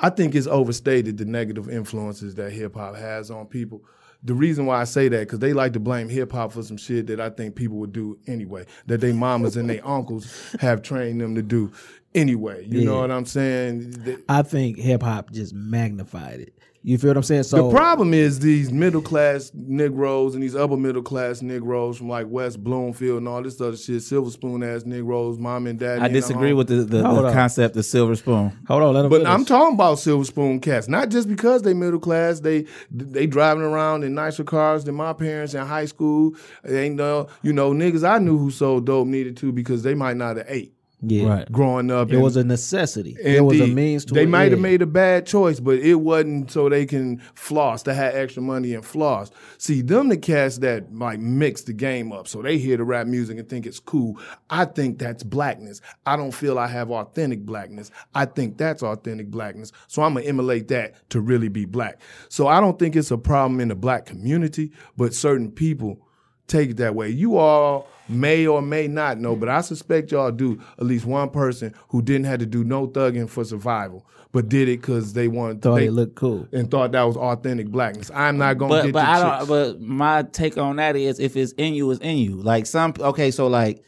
I think it's overstated the negative influences that hip hop has on people. The reason why I say that because they like to blame hip hop for some shit that I think people would do anyway, that they mamas and they uncles have trained them to do anyway. You know what I'm saying? I think hip hop just magnified it. You feel what I'm saying? So the problem is these middle class Negroes and these upper middle class Negroes from like West Bloomfield and all this other shit, silver spoon ass Negroes, mom and dad. I disagree with the, the, the concept of silver spoon. hold on, let him But finish. I'm talking about silver spoon cats, not just because they middle class. They they driving around in nicer cars than my parents in high school. They ain't no, you know, niggas I knew who sold dope needed to because they might not have ate yeah. Right. growing up. It and- was a necessity. It was a means to They an might have made a bad choice, but it wasn't so they can floss They had extra money and floss. See, them the cats that like mix the game up, so they hear the rap music and think it's cool. I think that's blackness. I don't feel I have authentic blackness. I think that's authentic blackness. So I'm gonna emulate that to really be black. So I don't think it's a problem in the black community, but certain people take it that way. You all may or may not know, but I suspect y'all do at least one person who didn't have to do no thugging for survival, but did it because they wanted Thought they, it looked cool. and thought that was authentic blackness. I'm not gonna But get but I don't. But my take on that is, if it's in you, it's in you. Like some. Okay, so like,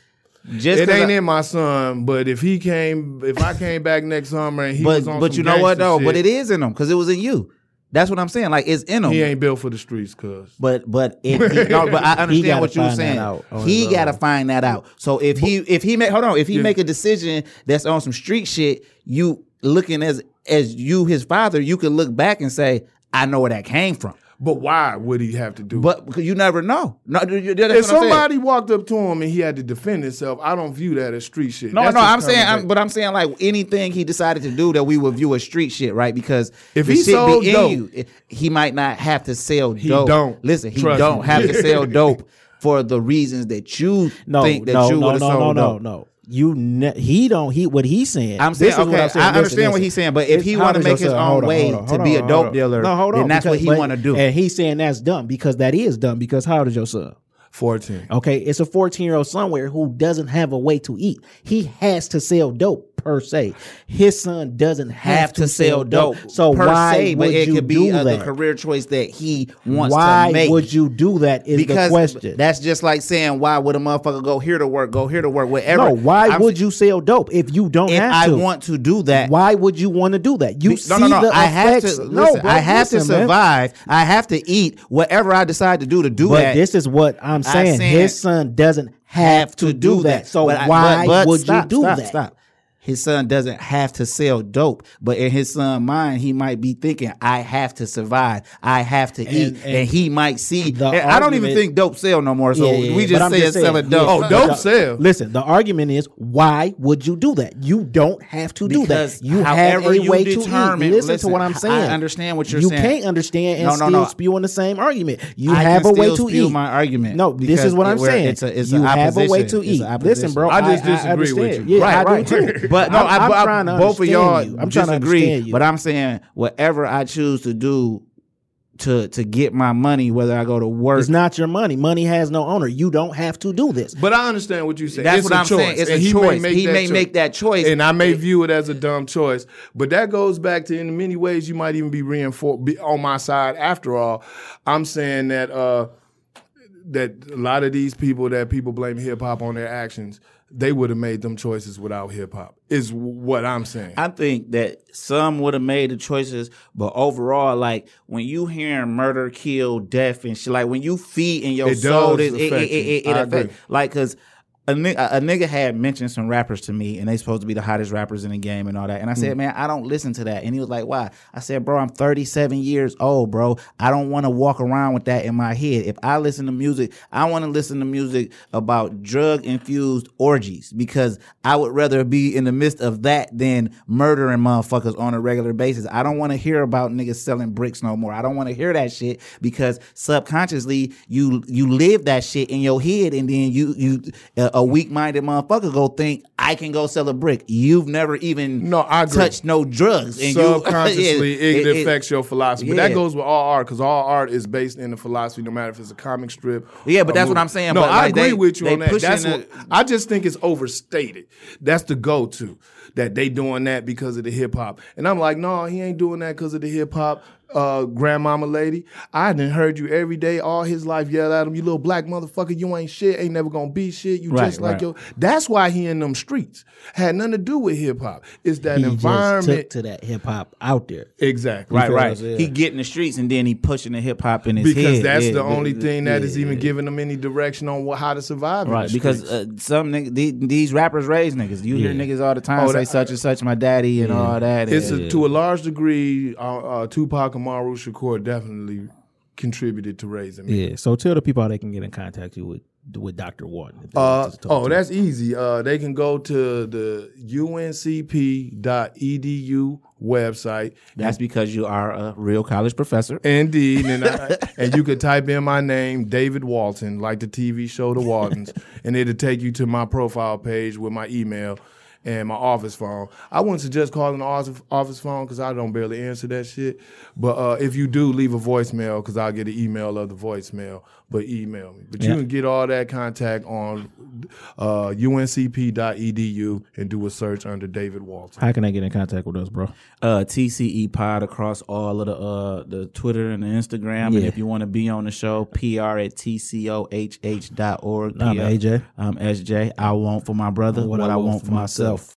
just it ain't I- in my son, but if he came, if I came back next summer and he but was on but you know what though? But it is in him because it was in you. That's what I'm saying. Like it's in him. he ain't built for the streets, cuz. But but if he, no, but I understand what you're find that saying. out He got to find that out. So if he if he make hold on, if he Yeah. make a decision that's on some street shit, you looking as as you his father, you can look back and say, I know where that came from. But why would he have to do it? But you never know. No, if somebody walked up to him and he had to defend himself, I don't view that as street shit. No, That's no, I'm saying, I'm, but I'm saying like anything he decided to do that we would view as street shit, right? Because If he sold be in dope- you, he might not have to sell He dope. don't. listen. He don't me. have to sell dope for the reasons that you No, think that no, you no, would have no, no, sold no, dope. no. You ne- he don't he what he's saying. I'm This saying, is what okay, I'm saying. I Listen, understand what he's saying, but if he want to make his own on, way on, to hold be on, a dope hold dealer, no, hold on, then that's what he want to do. And he's saying that's dumb because that is dumb. Because how old is your son? 14. Okay, it's a 14 year old somewhere who doesn't have a way to eat. He has to sell dope per se. His son doesn't have, have to sell dope, So per why se, but would it you could be do a, the that? career choice that he wants why to make. would you do that? Is because the question. that's just like saying why would a motherfucker go here to work, go here to work, whatever. no, why I'm- would you sell dope if you don't If have I to? want to do that, why would you want to do that? You Be- see no, no, no. the I have effects. to. no, listen, bro, I have to listen, man. survive. I have to eat whatever I decide to do to do But that. this is what I'm saying. His son doesn't have to do that. So But I- why but- but would stop, you do stop, that? Stop. His son doesn't have to sell dope, but in his son mind, he might be thinking, "I have to survive. I have to eat," and, and he might see. the and I don't even think dope sell no more. So Yeah, yeah, we just say just it's saying, selling yeah, dope. Oh, dope the- sell. Listen, the argument is why would you do that? You don't have to do that. You have a you way to eat. determine- Listen, listen, to what I'm saying. I saying. understand what you're you saying. can't understand and No, no, still no. spewing the same argument. You I have can a way still to spew eat. my argument No, this is what I'm saying. it's a- it's you have a way to It's eat. Listen, bro. I just disagree with you. Yeah, right, I right. do too. But no, I'm, I, I'm I- trying to both of y'all understand you. I'm trying to understand you. But I'm saying whatever I choose to do to to get my money, whether I go to work, It's not your money. Money has no owner. You don't have to do this. But I understand what you're saying. That's It's what a I'm saying. It's and a he choice. May He may choice. make that choice. and I may view it as a dumb choice. But that goes back to in many ways you might even be reinforced be on my side. After all, I'm saying that uh, that a lot of these people that people blame hip hop on their actions, they would have made them choices without hip hop. Is what I'm saying. I think that some would have made the choices, but overall, like when you hearing murder, kill, death, and shit, like when you feed in your It soul, it, it, it, it, you. it I affect- like because. A nigga, a nigga had mentioned some rappers to me, and they supposed to be the hottest rappers in the game and all that. And I Mm. said, "Man, I don't listen to that." And he was like, "Why?" I said, "Bro, I'm 37 years old, bro. I don't want to walk around with that in my head. If I listen to music, I want to listen to music about drug infused orgies because I would rather be in the midst of that than murdering motherfuckers on a regular basis. I don't want to hear about niggas selling bricks no more. I don't want to hear that shit because subconsciously you you live that shit in your head, and then you you a, a weak minded motherfucker go think I can go sell a brick. You've never even No, I agree. touched no drugs. And you- Subconsciously, it, it- it- affects your philosophy. But that goes with all art because all art is based in the philosophy, no matter if it's a comic strip. Yeah, but a that's what. I'm saying, No, but, I like, agree they- with you on that. That's what I just think it's overstated. That's the go-to that they doing that because of the hip hop, and I'm like, no, he ain't doing that because of the hip hop. Uh, grandmama lady, I done heard you every day all his life yell at him, you little black motherfucker, you ain't shit, ain't never gonna be shit, you Right, just like right. your. That's why he in them streets. Had nothing to do with hip hop. It's that He just environment. took to that hip hop out there. exactly. Right, right. yeah. He get in the streets and then he pushing the hip hop in his head. because head. that's Yeah, the only yeah, thing that is yeah, even yeah. giving them any direction on what, how to survive. in Right, the because uh, some niggas, these, these rappers raise niggas. You hear niggas all the time Oh, say that- such and such my daddy and all that. it's and- a, to a large degree, uh, uh, Tupac Amaru Shakur definitely contributed to raising me. Yeah. So tell the people how they can get in contact you with with Dr. Walton. Uh, oh, to that's easy. Uh, they can go to the uncp.edu website. That's because you are a real college professor. Indeed, and I, and you could type in my name, David Walton, like the TV show The Waltons, and it'll take you to my profile page with my email and my office phone. I wouldn't suggest calling the office office phone because I don't barely answer that shit. But uh, if you do, leave a voicemail because I'll get an email of the voicemail. But email me. But you can get all that contact on uh, uncp.edu and do a search under David Walton. How can I get in contact with us, bro? Uh, TCE Pod across all of the uh the Twitter and the Instagram. And if you want to be on the show, PR at tcohh dot org. I'm AJ. I'm SJ. I want for my brother what, I, want, for myself.